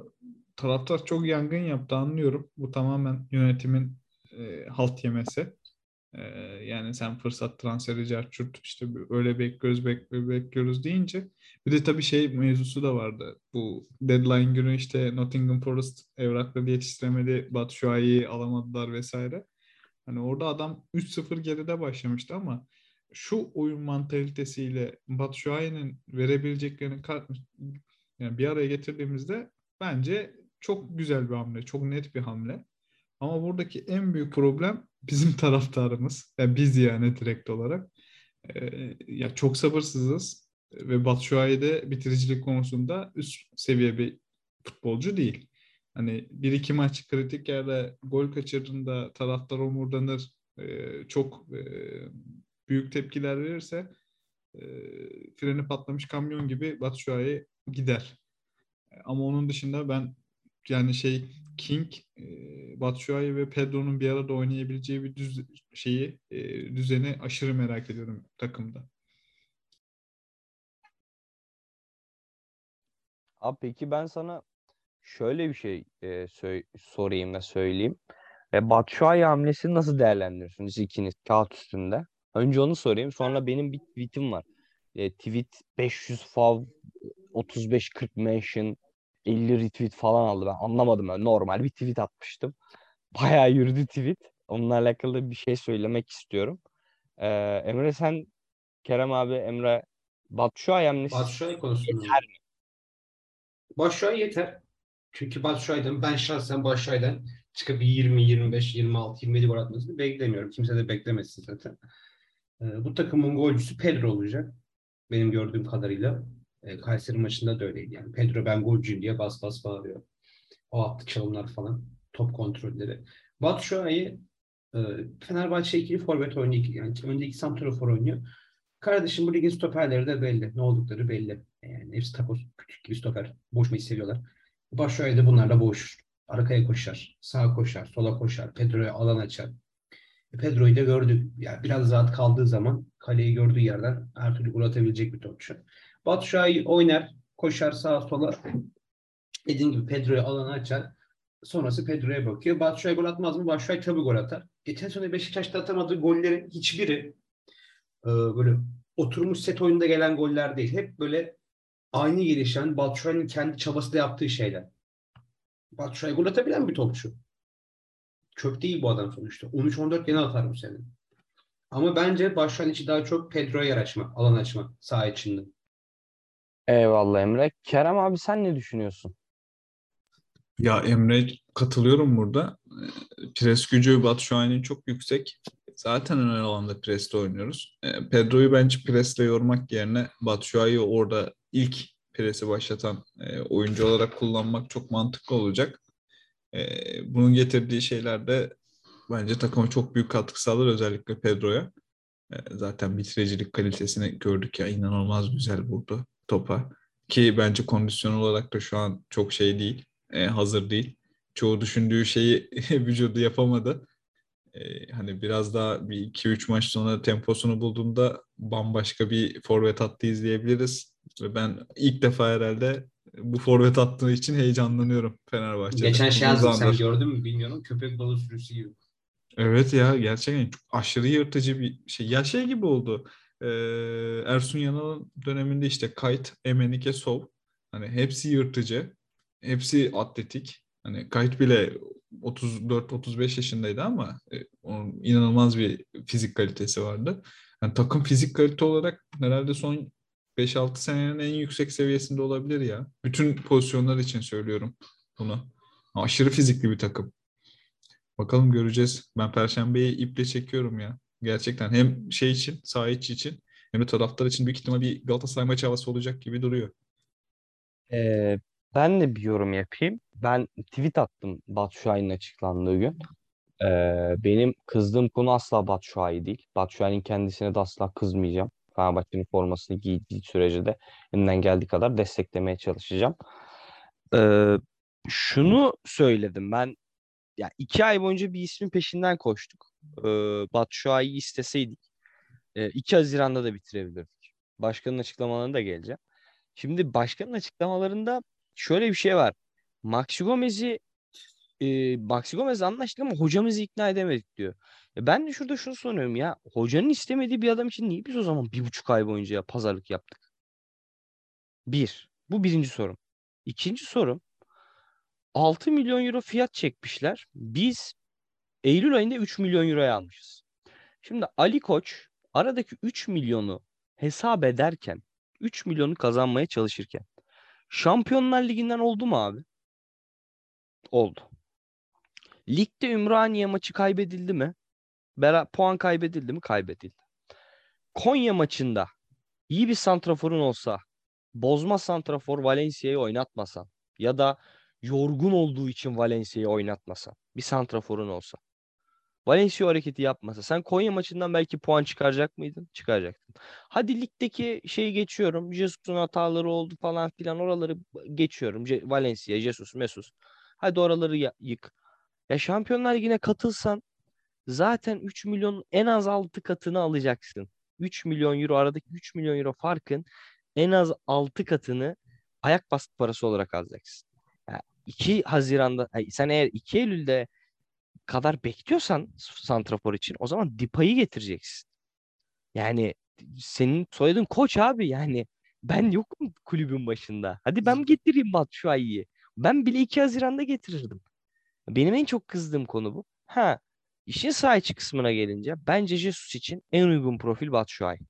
taraftar çok yangın yaptı anlıyorum. Bu tamamen yönetimin e, halt yemesi. Ee, yani sen fırsat transferi carçurt işte öyle bekliyoruz bek, bekliyoruz deyince bir de tabii şey mevzusu da vardı. Bu deadline günü işte Nottingham Forest evrakları yetiştiremedi. Batshuayi'yi alamadılar vesaire. Hani orada adam 3-0 geride başlamıştı ama şu oyun mantalitesiyle Batshuayi'nin verebileceklerini yani bir araya getirdiğimizde bence çok güzel bir hamle, çok net bir hamle. Ama buradaki en büyük problem bizim taraftarımız. Yani biz yani direkt olarak. Ee, ya çok sabırsızız ve Batshuayi de bitiricilik konusunda üst seviye bir futbolcu değil. Hani bir iki maç kritik yerde gol kaçırdığında taraftar omurdanır, e, çok e, büyük tepkiler verirse e, freni patlamış kamyon gibi Batshuayi gider. Ama onun dışında ben yani şey King, e, Batshuayi ve Pedro'nun bir arada oynayabileceği bir düz şeyi e, düzeni aşırı merak ediyorum takımda. Abi peki ben sana şöyle bir şey e, sö- sorayım da söyleyeyim. E, Batshuayi hamlesini nasıl değerlendiriyorsunuz ikiniz kağıt üstünde? Önce onu sorayım. Sonra benim bir tweetim var. E, tweet 500 fav 35-40 mention 50 retweet falan aldı. Ben anlamadım. Ben normal bir tweet atmıştım. Bayağı yürüdü tweet. Onunla alakalı bir şey söylemek istiyorum. Ee, Emre sen Kerem abi Emre Batshuayi mi? Batshuayi konusunda. Yeter mi? Batshuayi yeter. Çünkü Batshuayi'den ben şahsen Batshuayi'den çıkıp 20, 25, 26, 27 gol atmasını beklemiyorum. Kimse de beklemesin zaten. Ee, bu takımın golcüsü Pedro olacak. Benim gördüğüm kadarıyla. E, Kayseri maçında da öyleydi. Yani Pedro ben golcüyüm diye bas bas bağırıyor. O attı çalımlar falan. Top kontrolleri. Batshuayi e, Fenerbahçe ikili forvet oynuyor. Yani önde iki santrafor oynuyor. Kardeşim bu ligin stoperleri de belli. Ne oldukları belli. Yani hepsi takoz küçük gibi stoper. Boşmayı seviyorlar. Başşuay da bunlarla boğuşur. Arkaya koşar. Sağa koşar. Sola koşar. Pedro'ya alan açar. Pedro'yu da gördük. Yani biraz rahat kaldığı zaman kaleyi gördüğü yerden her türlü gol atabilecek bir topçu. Batshuayi oynar. Koşar sağa sola. Dediğim gibi Pedro'ya alanı açar. Sonrası Pedro'ya bakıyor. Batshuayi gol atmaz mı? Batshuayi tabii gol atar. Geçen sene Beşiktaş'ta atamadığı gollerin hiçbiri e, böyle oturmuş set oyunda gelen goller değil. Hep böyle aynı gelişen Batshuayi'nin kendi çabasıyla yaptığı şeyler. Batshuayi gol atabilen bir topçu. Çöp değil bu adam sonuçta. 13-14 gene atar bu sene. Ama bence içi daha çok Pedro'ya yer alan açma saha içinde. Eyvallah Emre. Kerem abi sen ne düşünüyorsun? Ya Emre katılıyorum burada. Pres gücü Batshuayi'nin çok yüksek. Zaten önemli alanda preste oynuyoruz. E, Pedro'yu bence presle yormak yerine Batshuayi'yi orada ilk presi başlatan e, oyuncu olarak kullanmak çok mantıklı olacak. E, bunun getirdiği şeyler de bence takıma çok büyük katkı sağlar özellikle Pedro'ya. E, zaten bitiricilik kalitesini gördük ya inanılmaz güzel vurdu topa. Ki bence kondisyon olarak da şu an çok şey değil, e, hazır değil. Çoğu düşündüğü şeyi vücudu yapamadı. E, hani biraz daha bir 2-3 maç sonra temposunu bulduğunda bambaşka bir forvet hattı izleyebiliriz. Ve ben ilk defa herhalde bu forvet hattığı için heyecanlanıyorum Fenerbahçe'de. Geçen şey yazdım sen gördün mü bilmiyorum. Köpek balığı sürüsü gibi. Evet ya gerçekten çok aşırı yırtıcı bir şey. Ya şey gibi oldu. Ee, Ersun Yanal'ın döneminde işte Kayt, Emenike, Sov. Hani hepsi yırtıcı. Hepsi atletik. Hani Kayt bile 34-35 yaşındaydı ama e, onun inanılmaz bir fizik kalitesi vardı. Yani takım fizik kalite olarak herhalde son 5-6 senenin en yüksek seviyesinde olabilir ya. Bütün pozisyonlar için söylüyorum bunu. Aşırı fizikli bir takım. Bakalım göreceğiz. Ben Perşembe'yi iple çekiyorum ya. Gerçekten hem şey için, saha içi için hem de taraftar için büyük ihtimal bir Galatasaray maçı havası olacak gibi duruyor. Ee, ben de bir yorum yapayım. Ben tweet attım Batshuayi'nin açıklandığı gün. Ee, benim kızdığım konu asla Batshuayi değil. Batshuayi'nin kendisine de asla kızmayacağım. Fenerbahçe'nin formasını giydiği sürece de elimden geldiği kadar desteklemeye çalışacağım. Ee, şunu söyledim ben ya iki ay boyunca bir ismin peşinden koştuk. Ee, Batshuayi'yi isteseydik e, 2 Haziran'da da bitirebilirdik. Başkanın açıklamalarına da geleceğim. Şimdi başkanın açıklamalarında şöyle bir şey var. Maxi Gomez'i e, Maxi Gomez'le anlaştık ama hocamızı ikna edemedik diyor. E ben de şurada şunu soruyorum ya. Hocanın istemediği bir adam için niye biz o zaman bir buçuk ay boyunca ya pazarlık yaptık? Bir. Bu birinci sorum. İkinci sorum. 6 milyon euro fiyat çekmişler. Biz Eylül ayında 3 milyon euroya almışız. Şimdi Ali Koç aradaki 3 milyonu hesap ederken 3 milyonu kazanmaya çalışırken Şampiyonlar Ligi'nden oldu mu abi? Oldu. Ligde Ümraniye maçı kaybedildi mi? Bera puan kaybedildi mi? Kaybedildi. Konya maçında iyi bir santraforun olsa, bozma santrafor Valencia'yı oynatmasan ya da yorgun olduğu için Valencia'yı oynatmasa, bir santraforun olsa. Valencia hareketi yapmasa sen Konya maçından belki puan çıkaracak mıydın? Çıkaracaktın. Hadi ligdeki şeyi geçiyorum. Jesus'un hataları oldu falan filan oraları geçiyorum. Valencia, Jesus, Mesus. Hadi oraları yık. Ya Şampiyonlar Ligi'ne katılsan zaten 3 milyon en az 6 katını alacaksın. 3 milyon euro aradaki 3 milyon euro farkın en az 6 katını ayak baskı parası olarak alacaksın. Yani 2 Haziran'da sen eğer 2 Eylül'de kadar bekliyorsan santrafor için o zaman Dipa'yı getireceksin. Yani senin soyadın Koç abi yani. Ben yokum kulübün başında. Hadi ben getireyim Batshuayi'yi. Ben bile 2 Haziran'da getirirdim. Benim en çok kızdığım konu bu. Ha, işin sağ kısmına gelince bence Jesus için en uygun profil Batshuayi.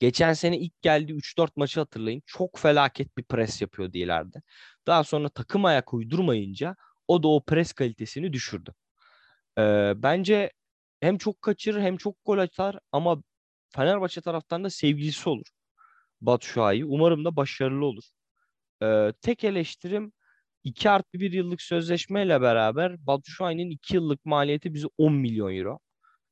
Geçen sene ilk geldiği 3-4 maçı hatırlayın. Çok felaket bir pres yapıyordu ileride. Daha sonra takım ayak uydurmayınca o da o pres kalitesini düşürdü. Ee, bence hem çok kaçırır hem çok gol atar ama Fenerbahçe taraftarında sevgilisi olur. Batu Şua'yı. Umarım da başarılı olur. Ee, tek eleştirim 2 artı 1 yıllık sözleşmeyle beraber Batu Şua'nın 2 yıllık maliyeti bize 10 milyon euro.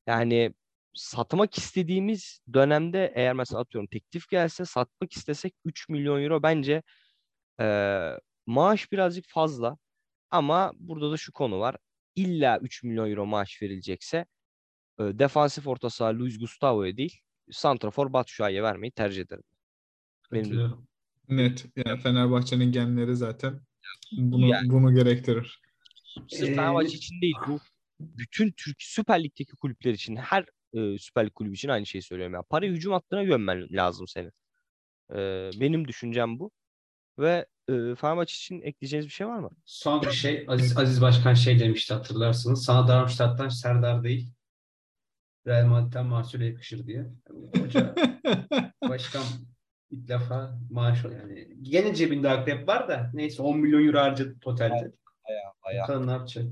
Yani satmak istediğimiz dönemde eğer mesela atıyorum teklif gelse satmak istesek 3 milyon euro bence e, maaş birazcık fazla. Ama burada da şu konu var. İlla 3 milyon euro maaş verilecekse e, defansif orta saha Luis Gustavo'ya değil Santrafor Batshuayi'ye vermeyi tercih ederim. Benim. Net. Yani Fenerbahçe'nin genleri zaten bunu Yani. bunu gerektirir. Sırf Ee, Fenerbahçe için değil bu. Bütün Türk Süper Lig'deki kulüpler için her e, Süper Lig kulübü için aynı şeyi söylüyorum. ya. Parayı hücum hattına gömmen lazım senin. E, benim düşüncem bu. Ve e, Fenerbahçe için ekleyeceğiniz bir şey var mı? Son bir şey. Aziz, Aziz Başkan şey demişti hatırlarsınız. Sana Darmstadt'tan Serdar değil. Real Madrid'den Marcelo yakışır diye. Hoca başkan ilk defa maaş yani. Gene cebinde akrep var da neyse 10 milyon euro harcadı totalde. Bakalım ne yapacak.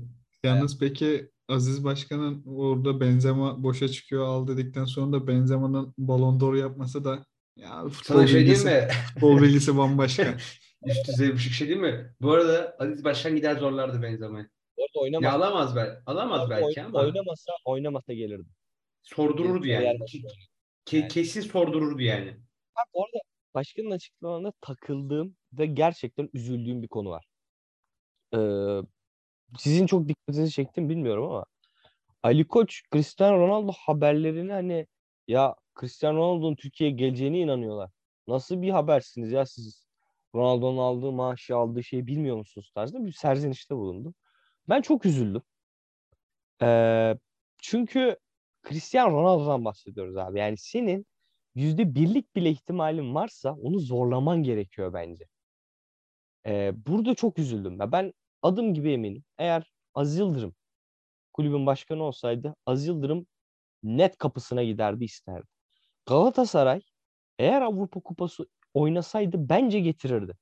Yalnız peki Aziz Başkan'ın orada Benzema boşa çıkıyor al dedikten sonra da Benzema'nın Ballon d'Or yapması da ya futbol Sana şey bilgisi, mi? futbol bilgisi bambaşka. Üst düzey bir şey değil mi? Bu arada Aziz Başkan gider zorlardı Benzema'yı. Orada Ya oynamasa, alamaz belki. Alamaz belki ama oynamasa, oynamasa gelirdi. sordururdu yani. Ke- Yani. kesin sordururdu yani. Bak orada başkanın açıklamalarında takıldığım ve gerçekten üzüldüğüm bir konu var. Ee, sizin çok dikkatinizi çektim bilmiyorum ama Ali Koç Cristiano Ronaldo haberlerini hani ya Cristiano Ronaldo'nun Türkiye'ye geleceğine inanıyorlar. Nasıl bir habersiniz ya siz? Ronaldo'nun aldığı maaşı aldığı şeyi bilmiyor musunuz tarzında bir serzenişte bulundu. Ben çok üzüldüm. Ee, çünkü Cristiano Ronaldo'dan bahsediyoruz abi. Yani senin yüzde birlik bile ihtimalin varsa onu zorlaman gerekiyor bence. Ee, burada çok üzüldüm. Ben, ben adım gibi eminim. Eğer Aziz Yıldırım kulübün başkanı olsaydı Aziz Yıldırım net kapısına giderdi isterdi. Galatasaray eğer Avrupa Kupası oynasaydı bence getirirdi.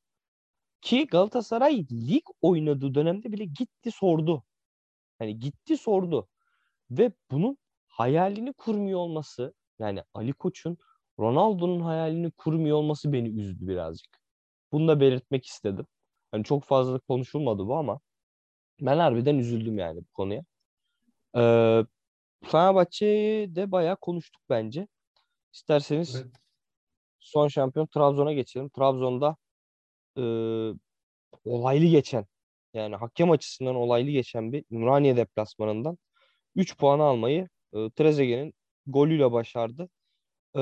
Ki Galatasaray lig oynadığı dönemde bile gitti sordu. Hani gitti sordu. Ve bunun hayalini kurmuyor olması yani Ali Koç'un Ronaldo'nun hayalini kurmuyor olması beni üzdü birazcık. Bunu da belirtmek istedim. Hani çok fazla konuşulmadı bu ama ben harbiden üzüldüm yani bu konuya. Ee, Fenerbahçe'yi de bayağı konuştuk bence. İsterseniz Evet. son şampiyon Trabzon'a geçelim. Trabzon'da e, olaylı geçen yani hakem açısından olaylı geçen bir Ümraniye deplasmanından 3 puanı almayı e, Trezeguet'in golüyle başardı. E,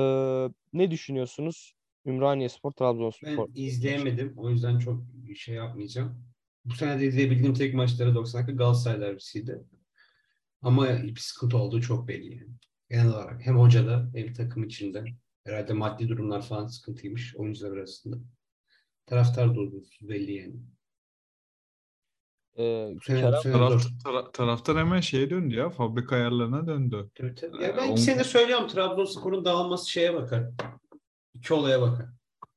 ne düşünüyorsunuz? Ümraniyespor, Trabzonspor. Ben izleyemedim. O yüzden çok şey yapmayacağım. Bu sene de izleyebildiğim tek maçları 90 dakika Galatasaray derbisiydi. Ama bir sıkıntı olduğu çok belli yani. Genel olarak hem hocada hem takım içinde. Herhalde maddi durumlar falan sıkıntıymış oyuncular arasında. Taraftar huzursuz belli yani. E, sene, Kerem- Taraf, tara- taraftar hemen şeye döndü ya. Fabrika ayarlarına döndü. Tabii, tabii. Ee, Ya ben on- iki senedir söylüyorum Trabzonspor'un dağılması şeye bakar. İki olaya bakar.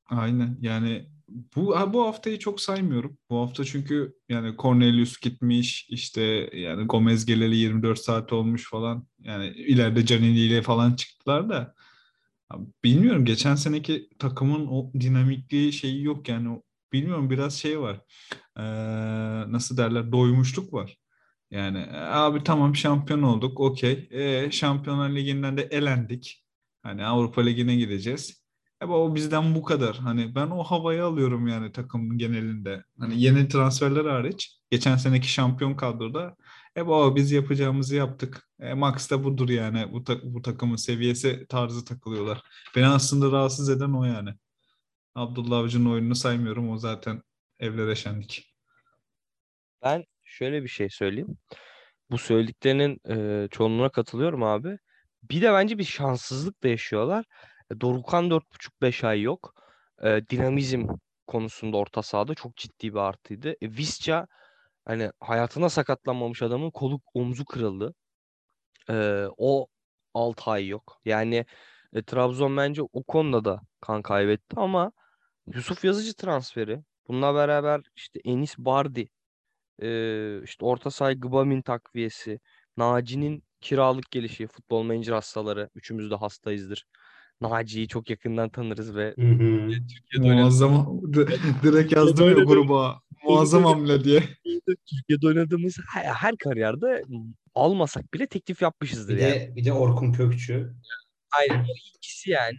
Aynen yani bu ha, bu haftayı çok saymıyorum. Bu hafta çünkü yani Cornelius gitmiş işte yani Gomez geleli 24 saat olmuş falan. Yani ileride Canini ile falan çıktılar da bilmiyorum geçen seneki takımın o dinamikliği şeyi yok yani o- bilmiyorum biraz şey var. Ee, nasıl derler doymuşluk var. Yani e, abi tamam şampiyon olduk okey. E, Şampiyonlar Ligi'nden de elendik. Hani Avrupa Ligi'ne gideceğiz. E o bizden bu kadar. Hani ben o havayı alıyorum yani takımın genelinde. Hani yeni transferler hariç. Geçen seneki şampiyon kadroda e baba biz yapacağımızı yaptık. E, Max da budur yani. Bu, ta- bu takımın seviyesi tarzı takılıyorlar. Beni aslında rahatsız eden o yani. Abdullah Avcı'nın oyununu saymıyorum. O zaten evlere şenlik. Ben şöyle bir şey söyleyeyim. Bu söylediklerinin e, çoğunluğuna katılıyorum abi. bir de bence bir şanssızlık da yaşıyorlar. E, Dorukhan 4,5-5 ay yok. E, dinamizm konusunda orta sahada çok ciddi bir artıydı. E, Visca hani hayatına sakatlanmamış adamın kolu omzu kırıldı. E, o 6 ay yok. Yani e, Trabzon bence o konuda da kan kaybetti ama Yusuf Yazıcı transferi. Bununla beraber işte Enis Bardi, e, işte orta saha Gbamin takviyesi, Naci'nin kiralık gelişi, futbol menajer hastaları. Üçümüz de hastayızdır. Naci'yi çok yakından tanırız ve Hı hı. Türkiye'de Muazzam Di- direkt yazdım ya gruba. Muazzam hamle diye. Türkiye'de oynadığımız her, her kariyerde almasak bile teklif yapmışızdır Bir yani. de bir de Orkun Kökçü. Aynen. O ikisi yani.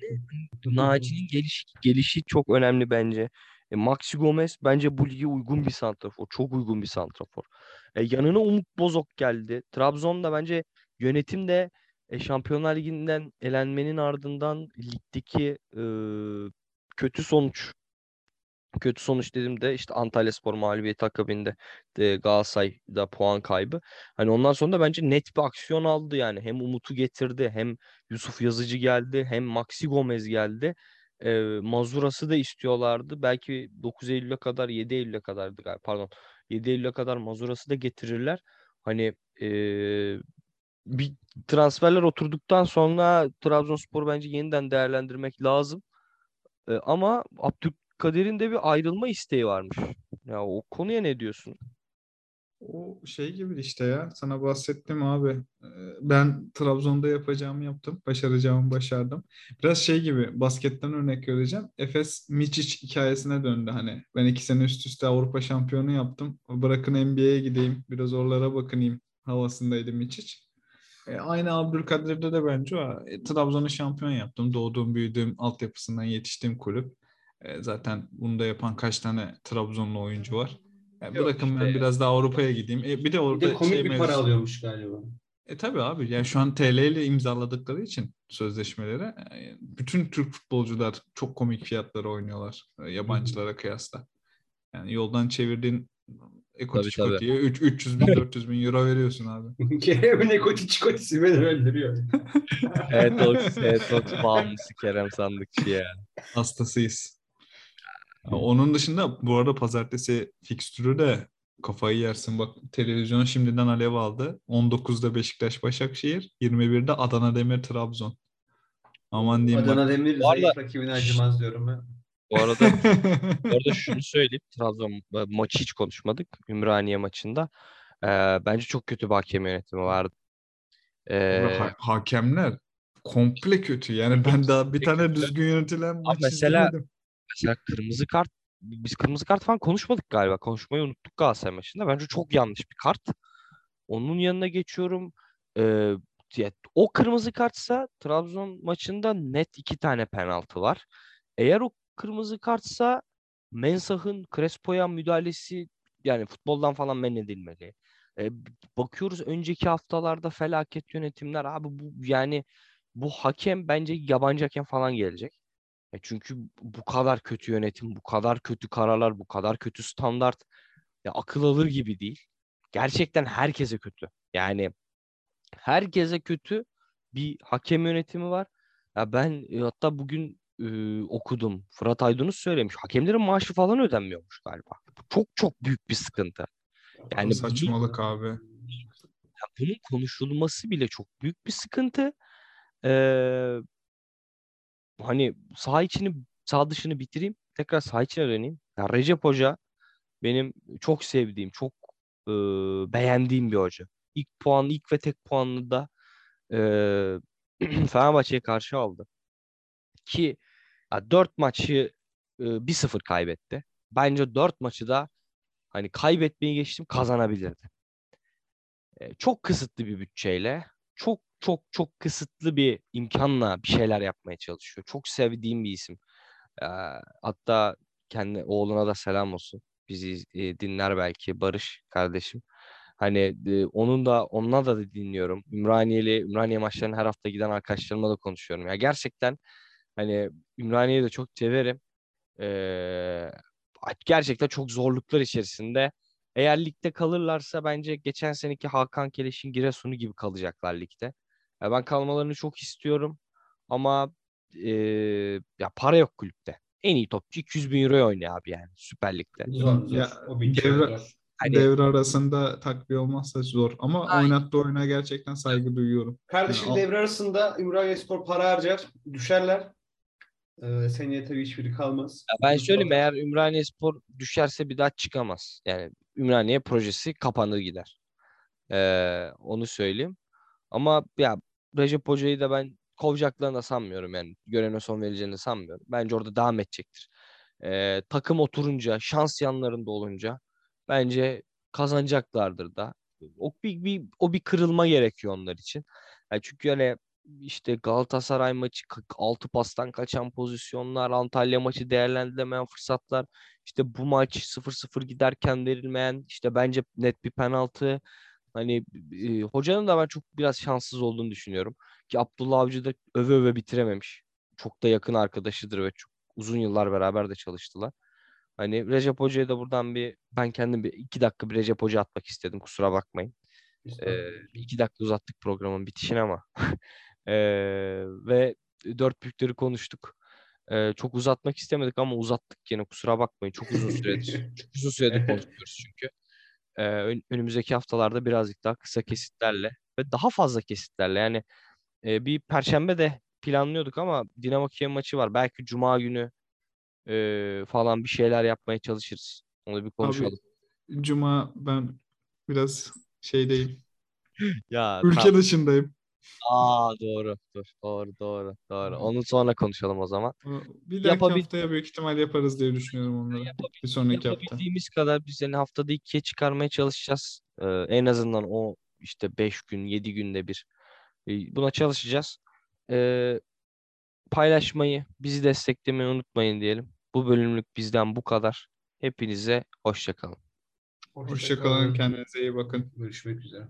Naci'nin gelişi, gelişi çok önemli bence. E, Maxi Gomez bence bu lige uygun bir santrafor. Çok uygun bir santrafor. E, yanına Umut Bozok geldi. Trabzon'da bence yönetim de e, Şampiyonlar Ligi'nden elenmenin ardından ligdeki e, kötü sonuç kötü sonuç dedim de işte Antalyaspor mağlubiyeti akabinde de Galatasaray'da puan kaybı. Hani ondan sonra da bence net bir aksiyon aldı yani. Hem Umut'u getirdi hem Yusuf Yazıcı geldi hem Maxi Gomez geldi. Ee, Mazuras'ı da istiyorlardı. Belki 9 Eylül'e kadar 7 Eylül'e kadardı galiba pardon. 7 Eylül'e kadar Mazuras'ı da getirirler. Hani ee, bir transferler oturduktan sonra Trabzonspor bence yeniden değerlendirmek lazım. Ee, ama Abdülkadir'in de bir ayrılma isteği varmış. Ya o konuya ne diyorsun? O şey gibi işte ya. Sana bahsettim abi. Ee, Ben Trabzon'da yapacağımı yaptım. Başaracağımı başardım. Biraz şey gibi basketten örnek vereceğim. Efes Mičić hikayesine döndü hani. Ben iki sene üst üste Avrupa şampiyonu yaptım. Bırakın NBA'ye gideyim. Biraz oralara bakınayım havasındaydı Mičić. E, aynı Abdülkadir'de de bence o. E, Trabzon'u şampiyon yaptım. Doğduğum, büyüdüğüm, altyapısından yetiştiğim kulüp. E, zaten bunu da yapan kaç tane Trabzonlu oyuncu var. E, Yok bırakın ben işte. biraz daha Avrupa'ya gideyim. E, bir de Bir de orada komik şey bir para alıyormuş galiba. E tabii abi. Yani şu an TL ile imzaladıkları için sözleşmeleri e, bütün Türk futbolcular çok komik fiyatlara oynuyorlar e, yabancılara kıyasla. Yani yoldan çevirdiğin Ekoti Tabii, tabii. Çikoti'ye 3 300 bin 400 bin euro veriyorsun abi. Kerem'in ekoti çikotisi beni öldürüyor. Etox, Etox bağımlısı Kerem Sandıkçı ya. Hastasıyız. Onun dışında bu arada pazartesi fikstürü de kafayı yersin. Bak televizyon şimdiden alev aldı. 19'da Beşiktaş Başakşehir, 21'de Adana Demir Trabzon. Aman diyeyim Adana bak. Demir Bu arada- zayıf rakibine acımaz diyorum ben. Bu arada Bu arada şunu söyleyeyim. Trabzon maçı hiç konuşmadık. Ümraniye maçında. Ee, bence çok kötü bir hakem yönetimi vardı. Ee, Ha- hakemler komple kötü. Yani ben daha bir tane düzgün yönetilen maç mesela- izlemedim. Mesela kırmızı kart biz kırmızı kart falan konuşmadık galiba. Konuşmayı unuttuk Galatasaray maçında. Bence çok yanlış bir kart. Onun yanına geçiyorum. Ee, ya, o kırmızı kartsa Trabzon maçında net iki tane penaltı var. Eğer o kırmızı kartsa Mensah'ın Crespo'ya müdahalesi yani futboldan falan men edilmeli. Ee, bakıyoruz önceki haftalarda felaket yönetimler abi bu yani bu hakem bence yabancı hakem falan gelecek. E çünkü bu kadar kötü yönetim, bu kadar kötü kararlar, bu kadar kötü standart ya akıl alır gibi değil. Gerçekten herkese kötü. Yani herkese kötü bir hakem yönetimi var. Ya ben e, hatta bugün e, okudum. Fırat Aydınus söylemiş. Hakemlerin maaşı falan ödenmiyormuş galiba. Bu çok çok büyük bir sıkıntı. Yani Saçmalık abi. ya bunun konuşulması bile çok büyük bir sıkıntı. Ee, hani saha içini, saha dışını bitireyim. Tekrar saha içine döneyim. Ya Recep Hoca benim çok sevdiğim, çok e, beğendiğim bir hoca. İlk puan, ilk ve tek puanını da e, Fenerbahçe'ye karşı aldı. Ki ya, 4 maçı e, 1-0 kaybetti. Bence 4 maçı da hani kaybetmeyi geçtim kazanabilirdi. E, çok kısıtlı bir bütçeyle, çok çok çok kısıtlı bir imkanla bir şeyler yapmaya çalışıyor. Çok sevdiğim bir isim. E, hatta kendi oğluna da selam olsun. Bizi e, dinler belki Barış kardeşim. Hani e, onun da onunla da dinliyorum. Ümraniyeli Ümraniye maçlarına her hafta giden arkadaşlarımla da konuşuyorum. Ya gerçekten hani Ümraniye'yi de çok severim. E, gerçekten çok zorluklar içerisinde. Eğer ligde kalırlarsa bence geçen seneki Hakan Keleş'in Giresun'u gibi kalacaklar ligde. Ya ben kalmalarını çok istiyorum ama e, ya para yok kulüpte. En iyi topçu 200 bin euroya oynuyor abi yani Süper Lig'de. Zor zor. Ya, o devre- zor. Hani- Devre arasında takviye olmazsa zor. Ama Aynen. oynattığı oyuna gerçekten saygı duyuyorum. Kardeşim Ya, al- devre arasında Ümraniye para harcar, düşerler. Ee, seneye tabii hiçbiri kalmaz. Ya ben söyleyeyim eğer Ümraniyespor düşerse bir daha çıkamaz. Yani Ümraniye projesi kapanır gider. Ee, onu söyleyeyim. Ama ya Recep Hoca'yı da ben kovacaklarını da sanmıyorum yani. Görevine son vereceğini sanmıyorum. Bence orada devam edecektir. Ee, takım oturunca, şans yanlarında olunca bence kazanacaklardır da. O bir, bir o bir kırılma gerekiyor onlar için. Yani çünkü hani işte Galatasaray maçı 6 pastan kaçan pozisyonlar, Antalya maçı değerlendirilemeyen fırsatlar, işte bu maç 0-0 giderken verilmeyen işte bence net bir penaltı. Hani e, hocanın da ben çok biraz şanssız olduğunu düşünüyorum. Ki Abdullah Avcı da öve öve bitirememiş. Çok da yakın arkadaşıdır ve çok uzun yıllar beraber de çalıştılar. Hani Recep Hoca'ya da buradan bir ben kendim bir iki dakika bir Recep Hoca atmak istedim kusura bakmayın. Ee, iki dakika uzattık programın bitişini ama. Ee, ve dört büyükleri konuştuk. Ee, çok uzatmak istemedik ama uzattık yine kusura bakmayın. Çok uzun süredir. çok uzun süredir konuşuyoruz çünkü. Ön- önümüzdeki haftalarda birazcık daha kısa kesitlerle ve daha fazla kesitlerle yani e, bir perşembe de planlıyorduk ama Dinamo Kiev maçı var. Belki cuma günü e, falan bir şeyler yapmaya çalışırız. Onu bir konuşalım. Cuma ben biraz şeydeyim. ya Ülke dışındayım. Aa doğru. Dur, doğru doğru doğru. Onu sonra konuşalım o zaman. Bir dahaki Yapabil- haftaya büyük ihtimal yaparız diye düşünüyorum onları. Bir sonraki hafta. Yapabildiğimiz kadar biz seni haftada ikiye çıkarmaya çalışacağız. Ee, en azından o işte 5 gün, 7 günde bir. Ee, buna çalışacağız. Ee, paylaşmayı, bizi desteklemeyi unutmayın diyelim. Bu bölümlük bizden bu kadar. Hepinize hoşça kalın. Hoşçakalın. Kendinize iyi bakın. Görüşmek üzere.